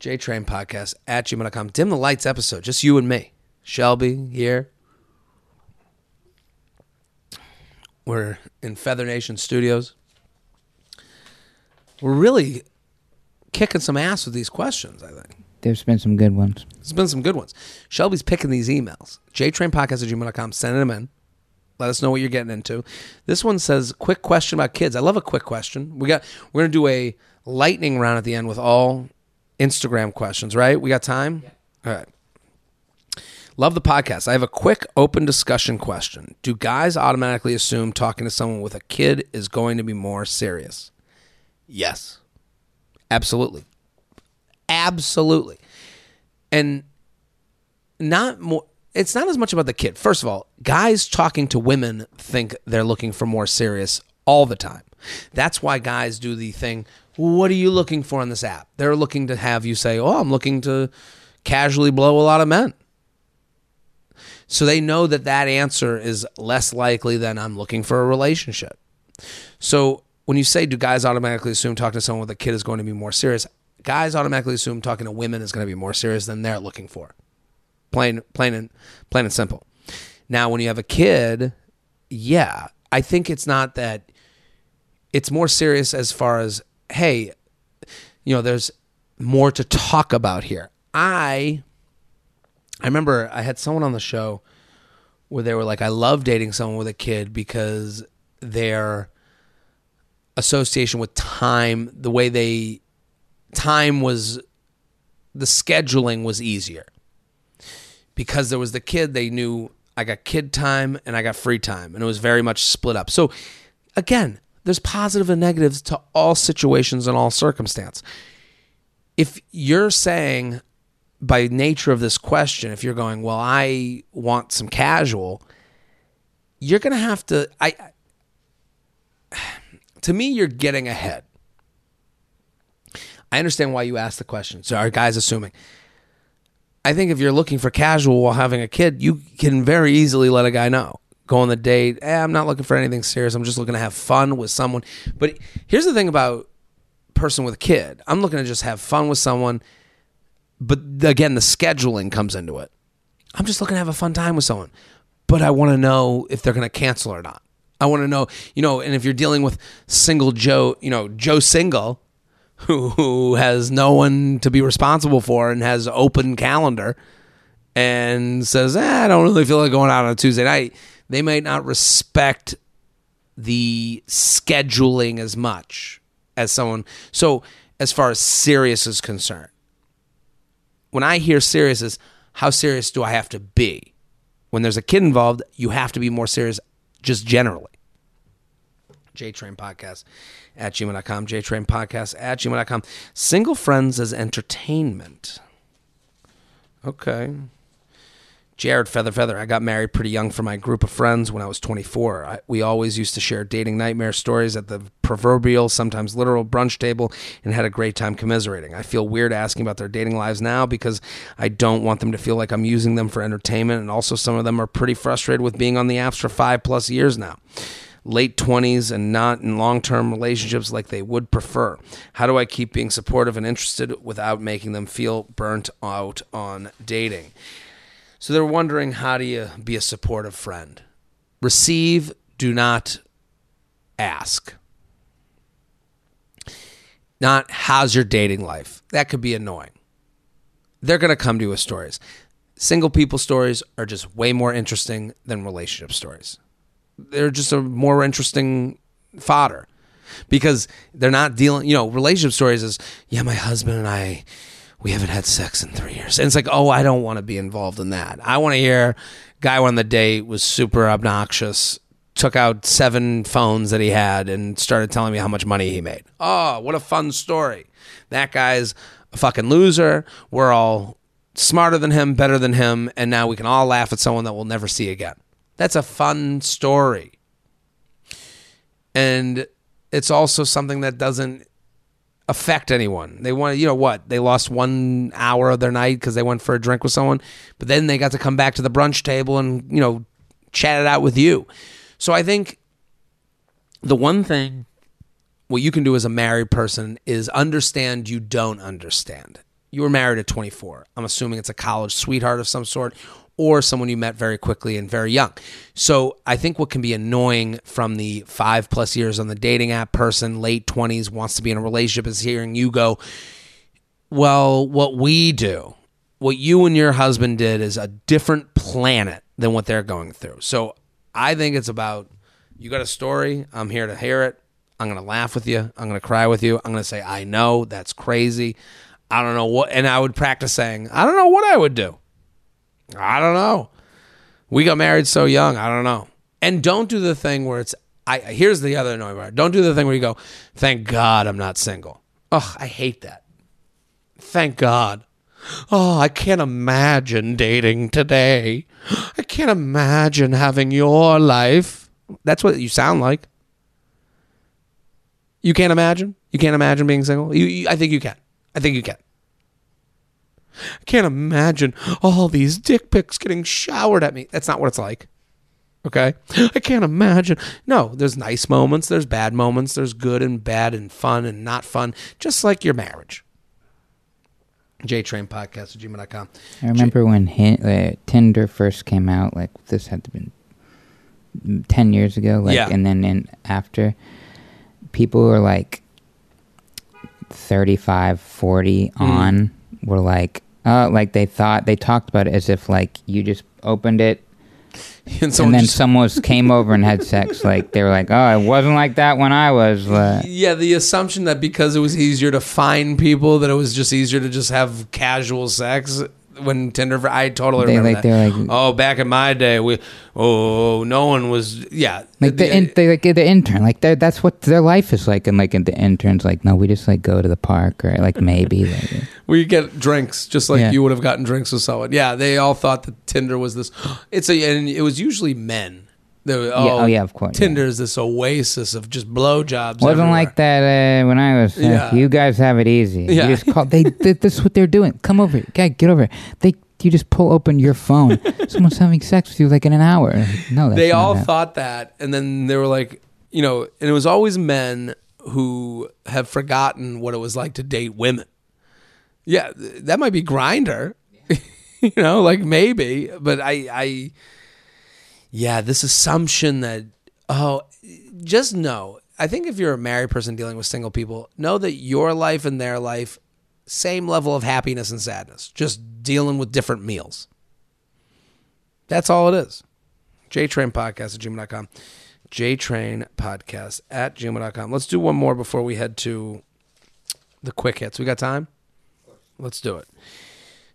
JTrain Podcast at gmail.com. Dim the lights episode. Just you and me. Shelby here. We're in Feather Nation Studios. We're really kicking some ass with these questions, I think. There's been some good ones. There's been some good ones. Shelby's picking these emails. JTrainPodcast at gmail.com. Sending them in. Let us know what you're getting into. This one says, quick question about kids. I love a quick question. We got we're gonna do a lightning round at the end with all Instagram questions, right? We got time? All right. Love the podcast. I have a quick open discussion question. Do guys automatically assume talking to someone with a kid is going to be more serious? Yes. Absolutely. Absolutely. And not more it's not as much about the kid. First of all, guys talking to women think they're looking for more serious all the time. That's why guys do the thing, what are you looking for on this app? They're looking to have you say, "Oh, I'm looking to casually blow a lot of men." So they know that that answer is less likely than I'm looking for a relationship. So when you say, do guys automatically assume talking to someone with a kid is going to be more serious? Guys automatically assume talking to women is going to be more serious than they're looking for. Plain, plain and plain and simple. Now, when you have a kid, yeah, I think it's not that. It's more serious as far as, hey, you know, there's more to talk about here. I, I remember I had someone on the show where they were like, I love dating someone with a kid because their association with time, the way they, time was, the scheduling was easier because there was the kid they knew I got kid time and I got free time and it was very much split up. So again, there's positive and negatives to all situations and all circumstance. If you're saying by nature of this question, if you're going, well, I want some casual, you're going to have to I to me you're getting ahead. I understand why you asked the question. So our guys assuming? I think if you're looking for casual while having a kid, you can very easily let a guy know. Go on the date. Eh, I'm not looking for anything serious. I'm just looking to have fun with someone. But here's the thing about person with a kid. I'm looking to just have fun with someone. But again, the scheduling comes into it. I'm just looking to have a fun time with someone. But I want to know if they're going to cancel or not. I want to know, you know, and if you're dealing with single Joe, you know, Joe Single, who, has no one to be responsible for and has open calendar and says, eh, I don't really feel like going out on a Tuesday night, they might not respect the scheduling as much as someone. So, as far as serious is concerned, when I hear serious is how serious do I have to be? When there's a kid involved, you have to be more serious just generally. JTrain Podcast at gmail.com. JTrain Podcast at gmail.com. Single friends as entertainment. Okay. Jared Feather Feather. I got married pretty young for my group of friends when I was 24. I, we always used to share dating nightmare stories at the proverbial, sometimes literal brunch table and had a great time commiserating. I feel weird asking about their dating lives now because I don't want them to feel like I'm using them for entertainment. And also, some of them are pretty frustrated with being on the apps for five plus years now late 20s and not in long term relationships like they would prefer? How do I keep being supportive and interested without making them feel burnt out on dating? So they're wondering how do you be a supportive friend? Receive, do not ask. Not how's your dating life? That could be annoying. They're going to come to you with stories. Single people stories are just way more interesting than relationship stories they're just a more interesting fodder because they're not dealing you know relationship stories is yeah my husband and i we haven't had sex in three years. And it's like, oh, I don't want to be involved in that. I want to hear guy on the date was super obnoxious, took out seven phones that he had and started telling me how much money he made. Oh, what a fun story. That guy's a fucking loser. We're all smarter than him, better than him, and now we can all laugh at someone that we'll never see again. That's a fun story. And it's also something that doesn't affect anyone. They want, you know what? They lost one hour of their night because they went for a drink with someone, but then they got to come back to the brunch table and you know chat it out with you. So I think the one thing what you can do as a married person is understand you don't understand. You were married at 24. I'm assuming it's a college sweetheart of some sort or someone you met very quickly and very young. So I think what can be annoying from the five plus years on the dating app person, late 20s, wants to be in a relationship, is hearing you go, well, what we do, what you and your husband did is a different planet than what they're going through. So I think it's about you got a story, I'm here to hear it. I'm going to laugh with you. I'm going to cry with you. I'm going to say, I know that's crazy. I don't know what, and I would practice saying, I don't know what I would do. I don't know. We got married so young. I don't know. And don't do the thing where it's. I here's the other annoying part. Don't do the thing where you go, "Thank God I'm not single." Ugh, I hate that. Thank God. Oh, I can't imagine dating today. I can't imagine having your life. That's what you sound like. You can't imagine. You can't imagine being single. You, you I think you can. I think you can. I can't imagine all these dick pics getting showered at me. That's not what it's like. Okay? I can't imagine. No, there's nice moments, there's bad moments, there's good and bad and fun and not fun, just like your marriage. JTrain podcast at gmail.com. I remember when uh, Tinder first came out, like this had to been 10 years ago. Like, Yeah. And then in, after, people were like 35, 40 Hmm. on, were like, uh, like they thought, they talked about it as if like you just opened it And and then just, someone came over and had sex. Like they were like, oh, it wasn't like that when I was. Uh, yeah, the assumption that because it was easier to find people, that it was just easier to just have casual sex when Tinder. I totally They, remember like, that. like- oh, back in my day, we oh no one was yeah like the, in, they like the intern, like that's what their life is like, and like and the interns, like no, we just like go to the park or like maybe. Like, We get drinks just like Yeah. you would have gotten drinks with someone. Yeah, they all thought that Tinder was this. It's a and it was usually men. They were, oh, oh, yeah, of course, yeah. Tinder is this oasis of just blowjobs. Wasn't everywhere. like that uh, when I was. Uh, Yeah. You guys have it easy. Yeah. You just call. They, they. This is what they're doing. Come over. Okay, get over. Here. They. You just pull open your phone. Someone's having sex with you like in an hour. No, that's they all how- thought that, and then they were like, you know, and it was always men who have forgotten what it was like to date women. Yeah, that might be Grindr, you know, like maybe, but I, I, yeah, this assumption that oh, just know. I think if you're a married person dealing with single people, know that your life and their life, same level of happiness and sadness, just dealing with different meals. That's all it is. JTrain Podcast at gmail.com. JTrain Podcast at gmail.com. Let's do one more before we head to the quick hits. We got time? Let's do it.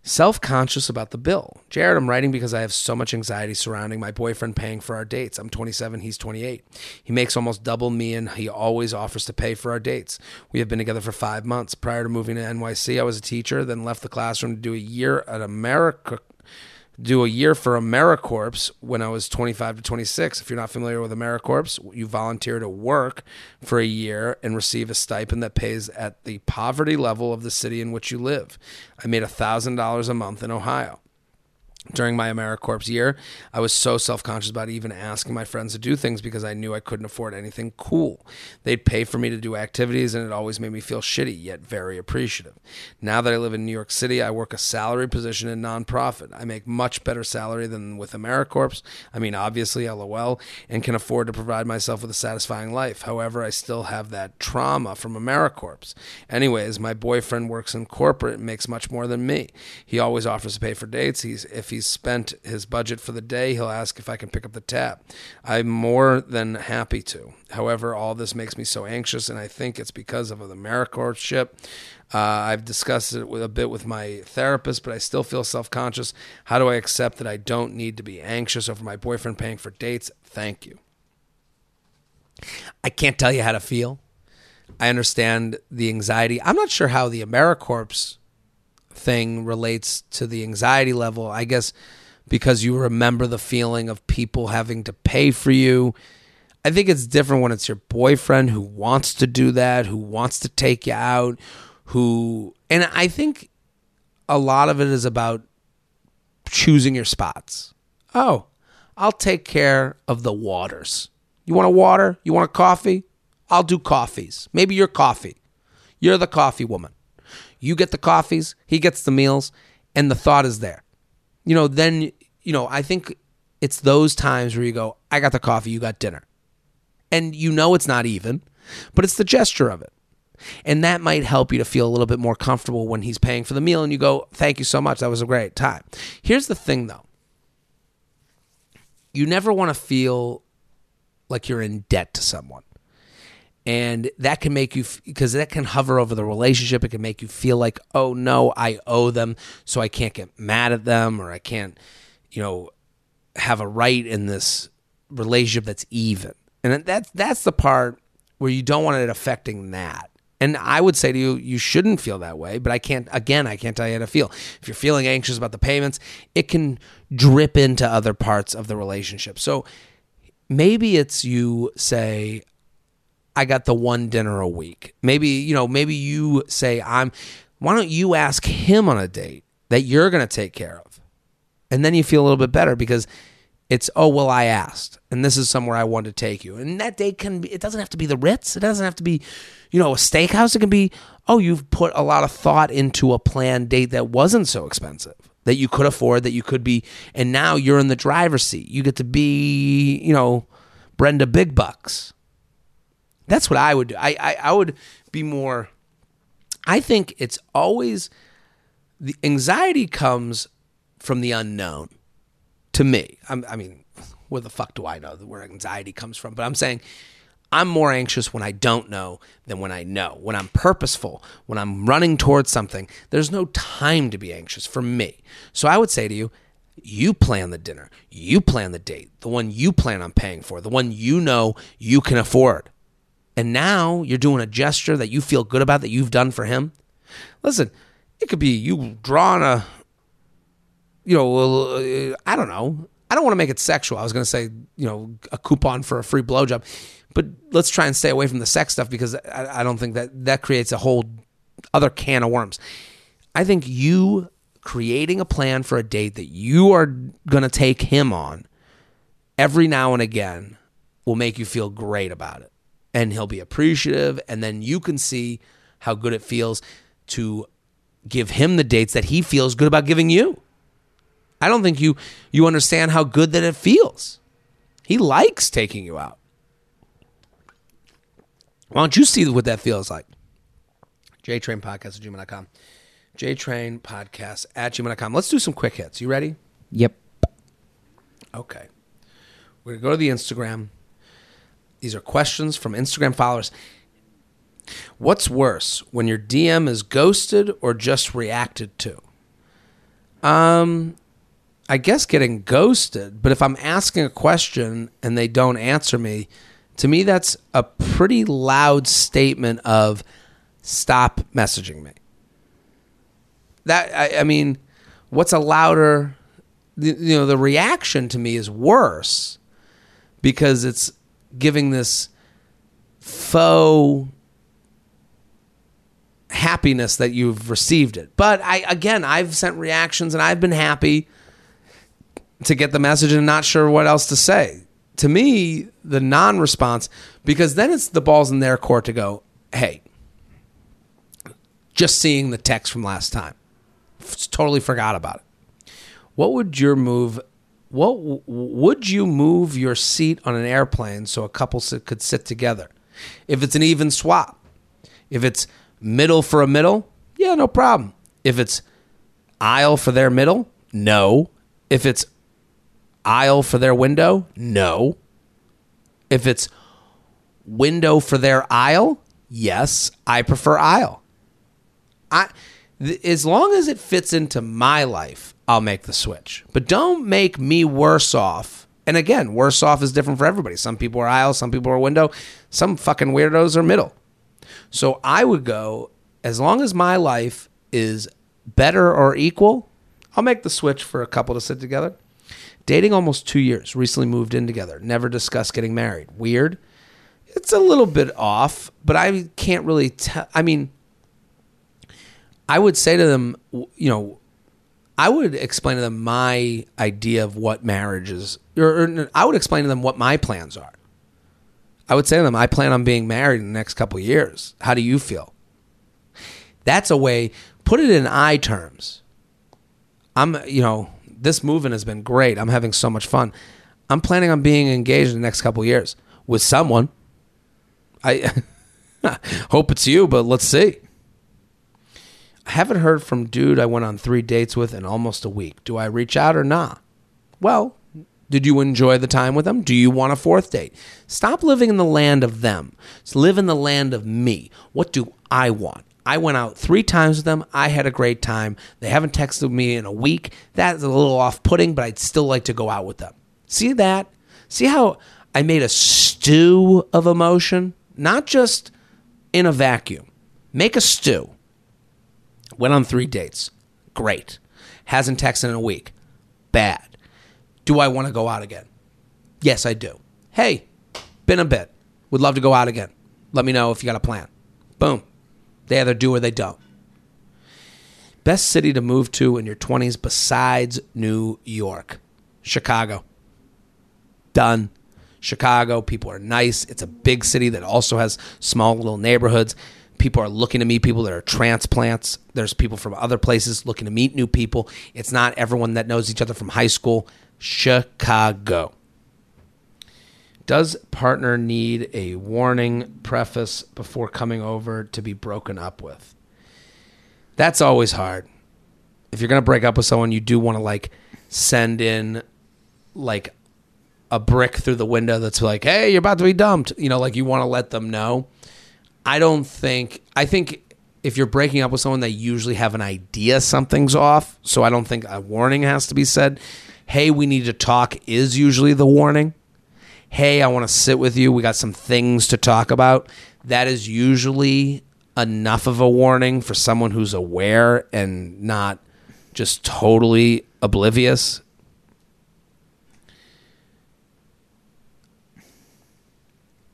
Self conscious about the bill. Jared, I'm writing because I have so much anxiety surrounding my boyfriend paying for our dates. I'm 27, he's 28. He makes almost double me, and he always offers to pay for our dates. We have been together for five months. Prior to moving to NYC, I was a teacher, then left the classroom to do a year at America do a year for AmeriCorps when I was 25 to 26. If you're not familiar with AmeriCorps, you volunteer to work for a year and receive a stipend that pays at the poverty level of the city in which you live. I made $1,000 a month in Ohio. During my AmeriCorps year, I was so self conscious about even asking my friends to do things because I knew I couldn't afford anything cool. They'd pay for me to do activities, and it always made me feel shitty, yet very appreciative. Now that I live in New York City, I work a salary position in nonprofit. I make much better salary than with AmeriCorps. I mean, obviously, LOL, and can afford to provide myself with a satisfying life. However, I still have that trauma from AmeriCorps. Anyways, my boyfriend works in corporate and makes much more than me. He always offers to pay for dates. He's if he's spent his budget for the day, he'll ask if I can pick up the tab. I'm more than happy to. However, all this makes me so anxious, and I think it's because of the AmeriCorps Uh, I've discussed it with a bit with my therapist, but I still feel self conscious. How do I accept that I don't need to be anxious over my boyfriend paying for dates? Thank you. I can't tell you how to feel. I understand the anxiety. I'm not sure how the AmeriCorps thing relates to the anxiety level. I guess because you remember the feeling of people having to pay for you. I think it's different when it's your boyfriend who wants to do that, who wants to take you out, who, and I think a lot of it is about choosing your spots. Oh, I'll take care of the waters. You want a water? You want a coffee? I'll do coffees. Maybe you're coffee. You're the coffee woman. You get the coffees, he gets the meals, and the thought is there. You know, then, you know, I think it's those times where you go, I got the coffee, you got dinner. And you know it's not even, but it's the gesture of it. And that might help you to feel a little bit more comfortable when he's paying for the meal and you go, Thank you so much. That was a great time. Here's the thing though you never want to feel like you're in debt to someone and that can make you because that can hover over the relationship. It can make you feel like oh no i owe them so i can't get mad at them or i can't you know have a right in this relationship that's even. And that's that's the part where you don't want it affecting that. And i would say to you you shouldn't feel that way but i can't again i can't tell you how to feel. If you're feeling anxious about the payments it can drip into other parts of the relationship. So maybe it's you say I got the one dinner a week. Maybe, you know, maybe you say, I'm, why don't you ask him on a date that you're going to take care of? And then you feel a little bit better because it's, oh, well, I asked and this is somewhere I want to take you. And that date can be, it doesn't have to be the Ritz. It doesn't have to be, you know, a steakhouse. It can be, oh, you've put a lot of thought into a planned date that wasn't so expensive that you could afford, that you could be, and now you're in the driver's seat. You get to be, you know, Brenda Big Bucks that's what I would do. I, I, I would be more. I think it's always the anxiety comes from the unknown. To me, I'm, I mean, where the fuck do I know where anxiety comes from? But I'm saying I'm more anxious when I don't know than when I know. When I'm purposeful, when I'm running towards something, there's no time to be anxious for me. So I would say to you, you plan the dinner, you plan the date, the one you plan on paying for, the one you know you can afford and now you're doing a gesture that you feel good about that you've done for him. Listen, it could be you drawing a, you know, uh, I don't know. I don't want to make it sexual. I was going to say, you know, a coupon for a free blowjob, but let's try and stay away from the sex stuff because I, I don't think that that creates a whole other can of worms. I think you creating a plan for a date that you are going to take him on every now and again will make you feel great about it and he'll be appreciative. And then you can see how good it feels to give him the dates that he feels good about giving you. I don't think you you understand how good that it feels. He likes taking you out. Why don't you see what that feels like? JTrain Podcast at gmail.com. JTrain Podcast at gmail.com. Let's do some quick hits. You ready? Yep. Okay. We're going to go to the Instagram. These are questions from Instagram followers. What's worse, when your DM is ghosted or just reacted to? Um, I guess getting ghosted, but if I'm asking a question and they don't answer me, to me that's a pretty loud statement of stop messaging me. That I, I mean, what's a louder you know the reaction to me is worse because it's giving this faux happiness that you've received it. But I again, I've sent reactions and I've been happy to get the message and not sure what else to say. To me, the non-response because then it's the balls in their court to go, "Hey, just seeing the text from last time. Totally forgot about it. What would your move what would you move your seat on an airplane so a couple could sit together? If it's an even swap, if it's middle for a middle, yeah, no problem. If it's aisle for their middle, no. If it's aisle for their window, no. If it's window for their aisle, yes, I prefer aisle. I th- as long as it fits into my life, I'll make the switch. But don't make me worse off. And again, worse off is different for everybody. Some people are aisle, some people are window, some fucking weirdos are middle. So I would go as long as my life is better or equal, I'll make the switch for a couple to sit together. Dating almost two years, recently moved in together, never discussed getting married. Weird. It's a little bit off, but I can't really tell. I mean, I would say to them, you know, I would explain to them my idea of what marriage is, or, or I would explain to them what my plans are. I would say to them, I plan on being married in the next couple years. How do you feel? That's a way, put it in I terms. I'm, you know, this movement has been great. I'm having so much fun. I'm planning on being engaged in the next couple years with someone. I hope it's you, but let's see. I haven't heard from dude I went on three dates with in almost a week. Do I reach out or not? Well, did you enjoy the time with them? Do you want a fourth date? Stop living in the land of them. Just live in the land of me. What do I want? I went out three times with them. I had a great time. They haven't texted me in a week. That's a little off putting, but I'd still like to go out with them. See that? See how I made a stew of emotion? Not just in a vacuum. Make a stew. Went on three dates. Great. Hasn't texted in a week. Bad. Do I want to go out again? Yes, I do. Hey, been a bit. Would love to go out again. Let me know if you got a plan. Boom. They either do or they don't. Best city to move to in your 20s besides New York? Chicago. Done. Chicago, people are nice. It's a big city that also has small little neighborhoods. People are looking to meet people that are transplants. There's people from other places looking to meet new people. It's not everyone that knows each other from high school. Chicago. Does partner need a warning preface before coming over to be broken up with? That's always hard. If you're going to break up with someone, you do want to like send in like a brick through the window that's like, "Hey, you're about to be dumped." You know, like you want to let them know. I don't think I think if you're breaking up with someone, they usually have an idea something's off. So I don't think a warning has to be said. Hey, we need to talk is usually the warning. Hey, I want to sit with you. We got some things to talk about. That is usually enough of a warning for someone who's aware and not just totally oblivious.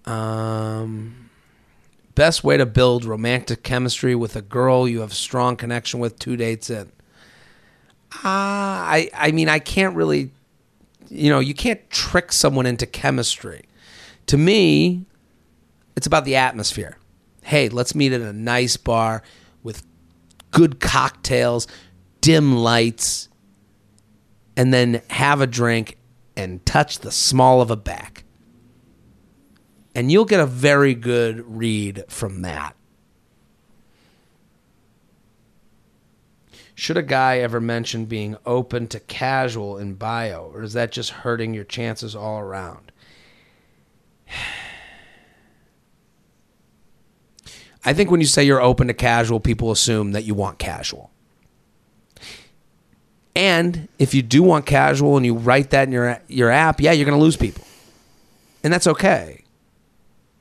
Um, best way to build romantic chemistry with a girl you have strong connection with two dates in. Ah, I I mean I can't really, you know, you can't trick someone into chemistry. To me, it's about the atmosphere. Hey, let's meet at a nice bar with good cocktails, dim lights, and then have a drink and touch the small of a back. And you'll get a very good read from that. Should a guy ever mention being open to casual in bio, or is that just hurting your chances all around? I think when you say you're open to casual, people assume that you want casual. And if you do want casual and you write that in your your app, yeah, you're going to lose people. And that's okay.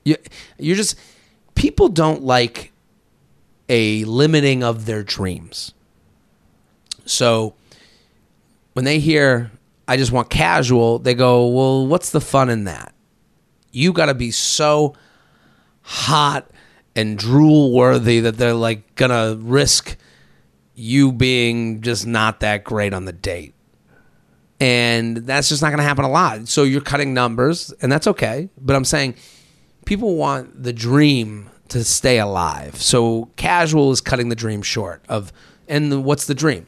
You you're just people don't like a limiting of their dreams. So when they hear I just want casual, they go, "Well, what's the fun in that?" You got to be so hot and drool worthy that they're like to risk you being just not that great on the date. And that's just not going to happen a lot. So you're cutting numbers, and that's okay. But I'm saying people want the dream to stay alive. So casual is cutting the dream short of and the, what's the dream?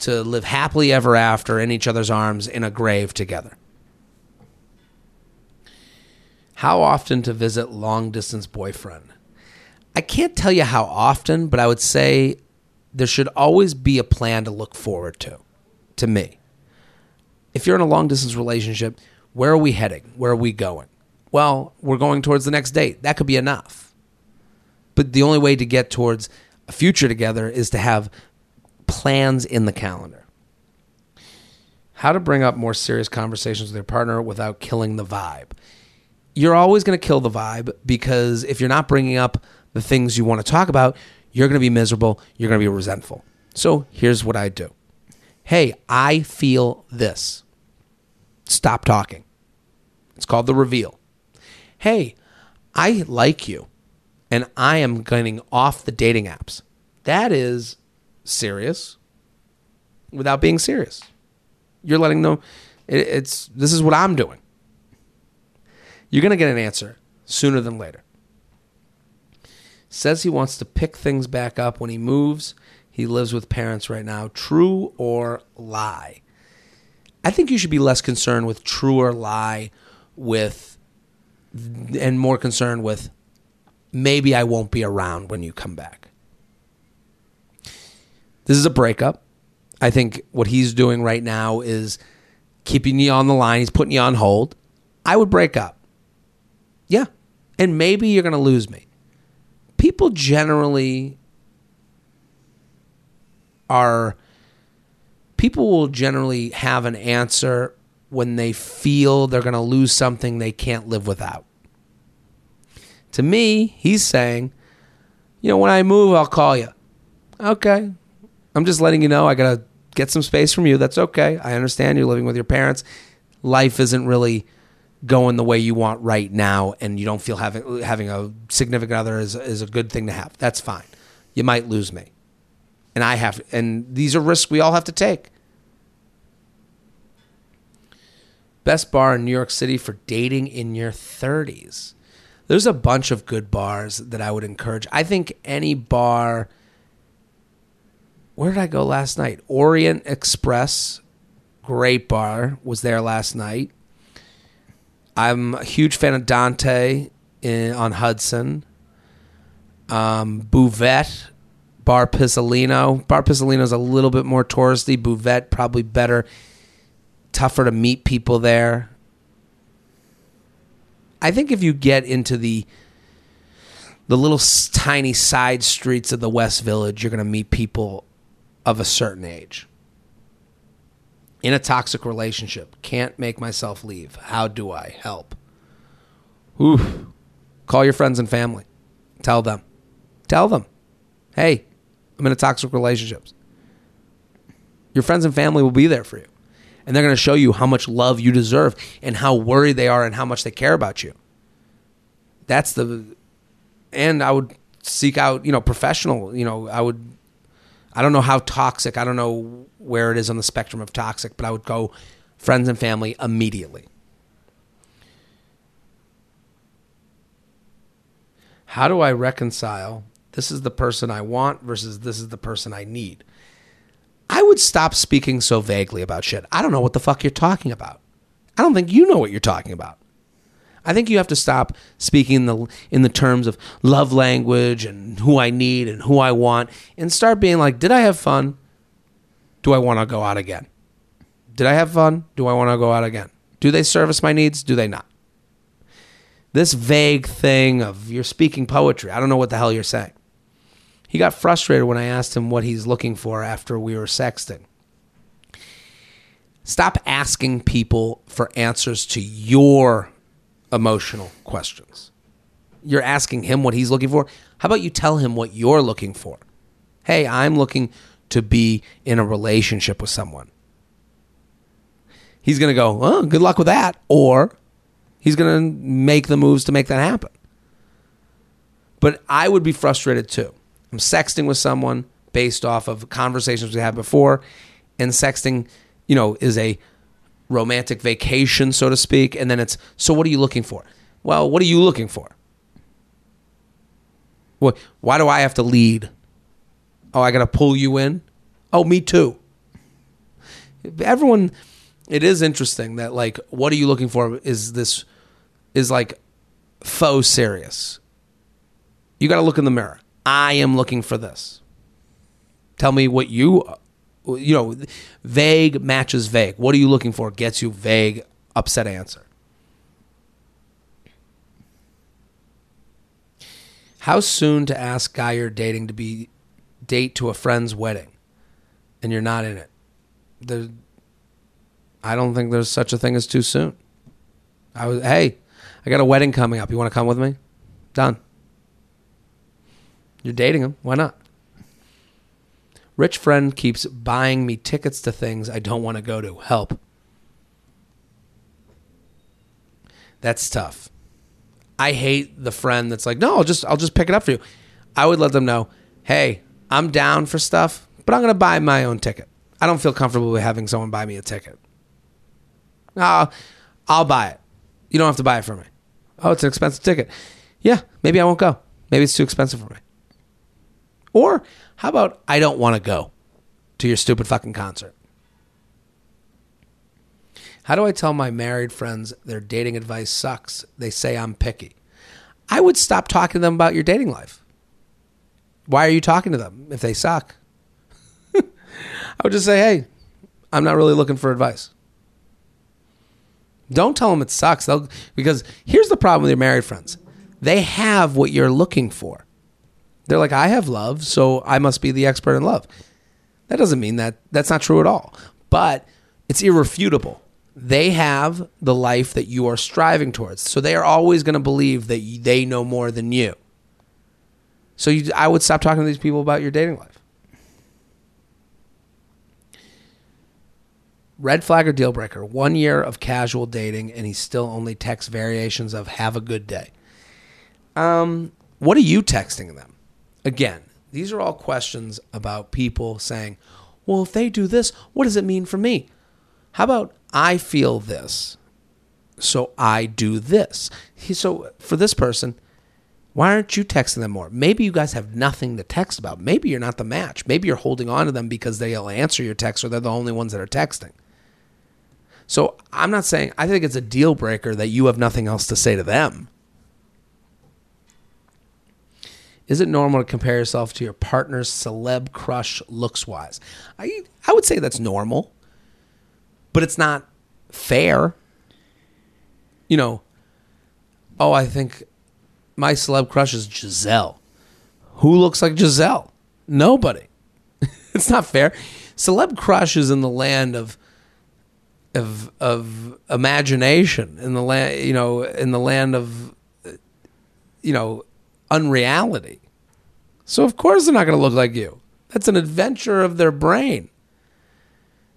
To live happily ever after in each other's arms in a grave together. How often to visit long distance boyfriend? I can't tell you how often, but I would say there should always be a plan to look forward to. To me, if you're in a long distance relationship, where are we heading? Where are we going? Well, we're going towards the next date. That could be enough. But the only way to get towards a future together is to have plans in the calendar. How to bring up more serious conversations with your partner without killing the vibe. You're always going to kill the vibe because if you're not bringing up the things you want to talk about, you're going to be miserable. You're going to be resentful. So here's what I do Hey, I feel this. Stop talking. It's called the reveal. Hey, I like you and I am getting off the dating apps. That is serious without being serious. You're letting them it, it's this is what I'm doing. You're going to get an answer sooner than later. Says he wants to pick things back up when he moves. He lives with parents right now. True or lie? I think you should be less concerned with true or lie with and more concerned with maybe I won't be around when you come back. This is a breakup. I think what he's doing right now is keeping you on the line. He's putting you on hold. I would break up. Yeah. And maybe you're going to lose me. People generally are, people will generally have an answer when they feel they're going to lose something they can't live without. To me, he's saying, you know, when I move, I'll call you. Okay. I'm just letting you know I got to get some space from you. That's okay. I understand you're living with your parents. Life isn't really going the way you want right now and you don't feel having having a significant other is is a good thing to have. That's fine. You might lose me. And I have and these are risks we all have to take. Best bar in New York City for dating in your 30s. There's a bunch of good bars that I would encourage. I think any bar where did I go last night? Orient Express, great bar, was there last night. I'm a huge fan of Dante in, on Hudson. Um, Buvette, Bar Pisellino. Bar Pisellino is a little bit more touristy. Buvette probably better, tougher to meet people there. I think if you get into the the little tiny side streets of the West Village, you're going to meet people of a certain age. In a toxic relationship, can't make myself leave. How do I help? Oof. Call your friends and family. Tell them. Tell them. Hey, I'm in a toxic relationship. Your friends and family will be there for you. And they're going to show you how much love you deserve and how worried they are and how much they care about you. That's the and I would seek out, you know, professional, you know, I would I don't know how toxic. I don't know where it is on the spectrum of toxic, but I would go friends and family immediately. How do I reconcile this is the person I want versus this is the person I need? I would stop speaking so vaguely about shit. I don't know what the fuck you're talking about. I don't think you know what you're talking about. I think you have to stop speaking in the in the terms of love language and who I need and who I want and start being like, did I have fun? Do I want to go out again? Did I have fun? Do I want to go out again? Do they service my needs? Do they not? This vague thing of you're speaking poetry. I don't know what the hell you're saying. He got frustrated when I asked him what he's looking for after we were sexting. Stop asking people for answers to your emotional questions. You're asking him what he's looking for. How about you tell him what you're looking for? Hey, I'm looking to be in a relationship with someone. He's going to go, oh, good luck with that. Or he's going to make the moves to make that happen. But I would be frustrated too. I'm sexting with someone based off of conversations we had before, and sexting, you know, is a romantic vacation, so to speak. And then it's, so what are you looking for? Well, what are you looking for? What, why do I have to lead? Oh, I got to pull you in? Oh, me too. Everyone, it is interesting that, like, what are you looking for is this, is like faux serious. You got to look in the mirror. I am looking for this. Tell me what you You know, vague matches vague. What are you looking for? Gets you vague, upset answer. How soon to ask guy you're dating to be date to a friend's wedding, and you're not in it? There, I don't think there's such a thing as too soon. I was, hey, I got a wedding coming up. You want to come with me? Done. You're dating him. Why not? Rich friend keeps buying me tickets to things I don't want to go to. Help. That's tough. I hate the friend that's like, "No, I'll just I'll just pick it up for you." I would let them know, "Hey, I'm down for stuff, but I'm going to buy my own ticket. I don't feel comfortable with having someone buy me a ticket. I'll, I'll buy it. You don't have to buy it for me. Oh, it's an expensive ticket. Yeah, maybe I won't go. Maybe it's too expensive for me. Or how about I don't want to go to your stupid fucking concert? How do I tell my married friends their dating advice sucks? They say I'm picky. I would stop talking to them about your dating life. Why are you talking to them if they suck? I would just say, hey, I'm not really looking for advice. Don't tell them it sucks. They'll, because here's the problem with your married friends they have what you're looking for. They're like, I have love, so I must be the expert in love. That doesn't mean that that's not true at all, but it's irrefutable. They have the life that you are striving towards. So they are always going to believe that they know more than you. So you, I would stop talking to these people about your dating life. Red flag or deal breaker. One year of casual dating, and he still only texts variations of "Have a good day." Um, what are you texting them? Again, these are all questions about people saying, "Well, if they do this, what does it mean for me?" How about I feel this, so I do this. So for this person, why aren't you texting them more? Maybe you guys have nothing to text about. Maybe you're not the match. Maybe you're holding on to them because they'll answer your text or they're the only ones that are texting. So I'm not saying, I think it's a deal breaker that you have nothing else to say to them. Is it normal to compare yourself to your partner's celeb crush looks wise? I, I would say that's normal, but it's not fair. You know, oh, I think my celeb crush is Gisele. Who looks like Gisele? Nobody. it's not fair. Celeb crush is in the land of of of imagination in the land you know in the land of you know unreality. So of course they're not going to look like you. That's an adventure of their brain.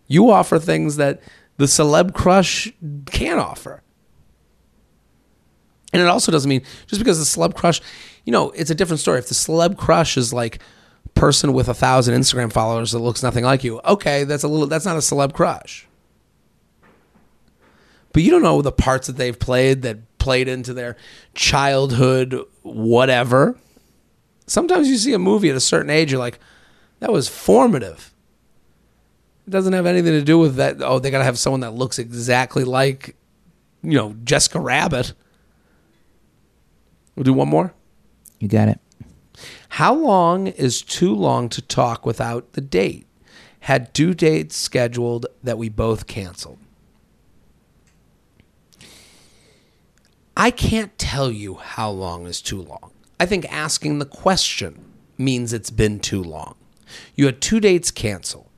You offer things that the celeb crush can't offer. And it also doesn't mean just because the celeb crush you know it's a different story. If the celeb crush is like person with a thousand instagram followers that looks nothing like you okay that's a little that's not a celeb crush. But you don't know the parts that they've played that played into their childhood, whatever. Sometimes you see a movie at a certain age, you're like, that was formative. It doesn't have anything to do with that. Oh, they got to have someone that looks exactly like, you know, Jessica Rabbit. We'll do one more. You got it. How long is too long to talk without the date? Had due dates scheduled that we both canceled. I can't tell you how long is too long. I think asking the question means it's been too long. You had two dates cancel.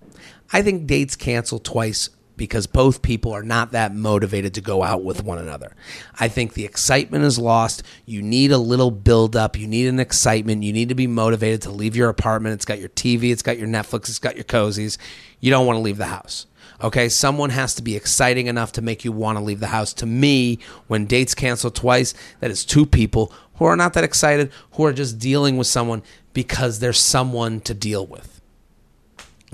I think dates cancel twice because both people are not that motivated to go out with one another. I think the excitement is lost. You need a little build up. You need an excitement. You need to be motivated to leave your apartment. It's got your TV, it's got your Netflix, it's got your cozies. You don't want to leave the house. Okay, someone has to be exciting enough to make you want to leave the house. To me, when dates cancel twice, that is two people who are not that excited, who are just dealing with someone because there's someone to deal with.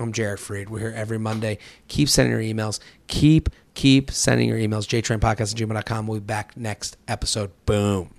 I'm Jared Freid. We're here every Monday. Keep sending your emails. Keep, keep sending your emails. JTrainPodcast. We'll be back next episode. Boom.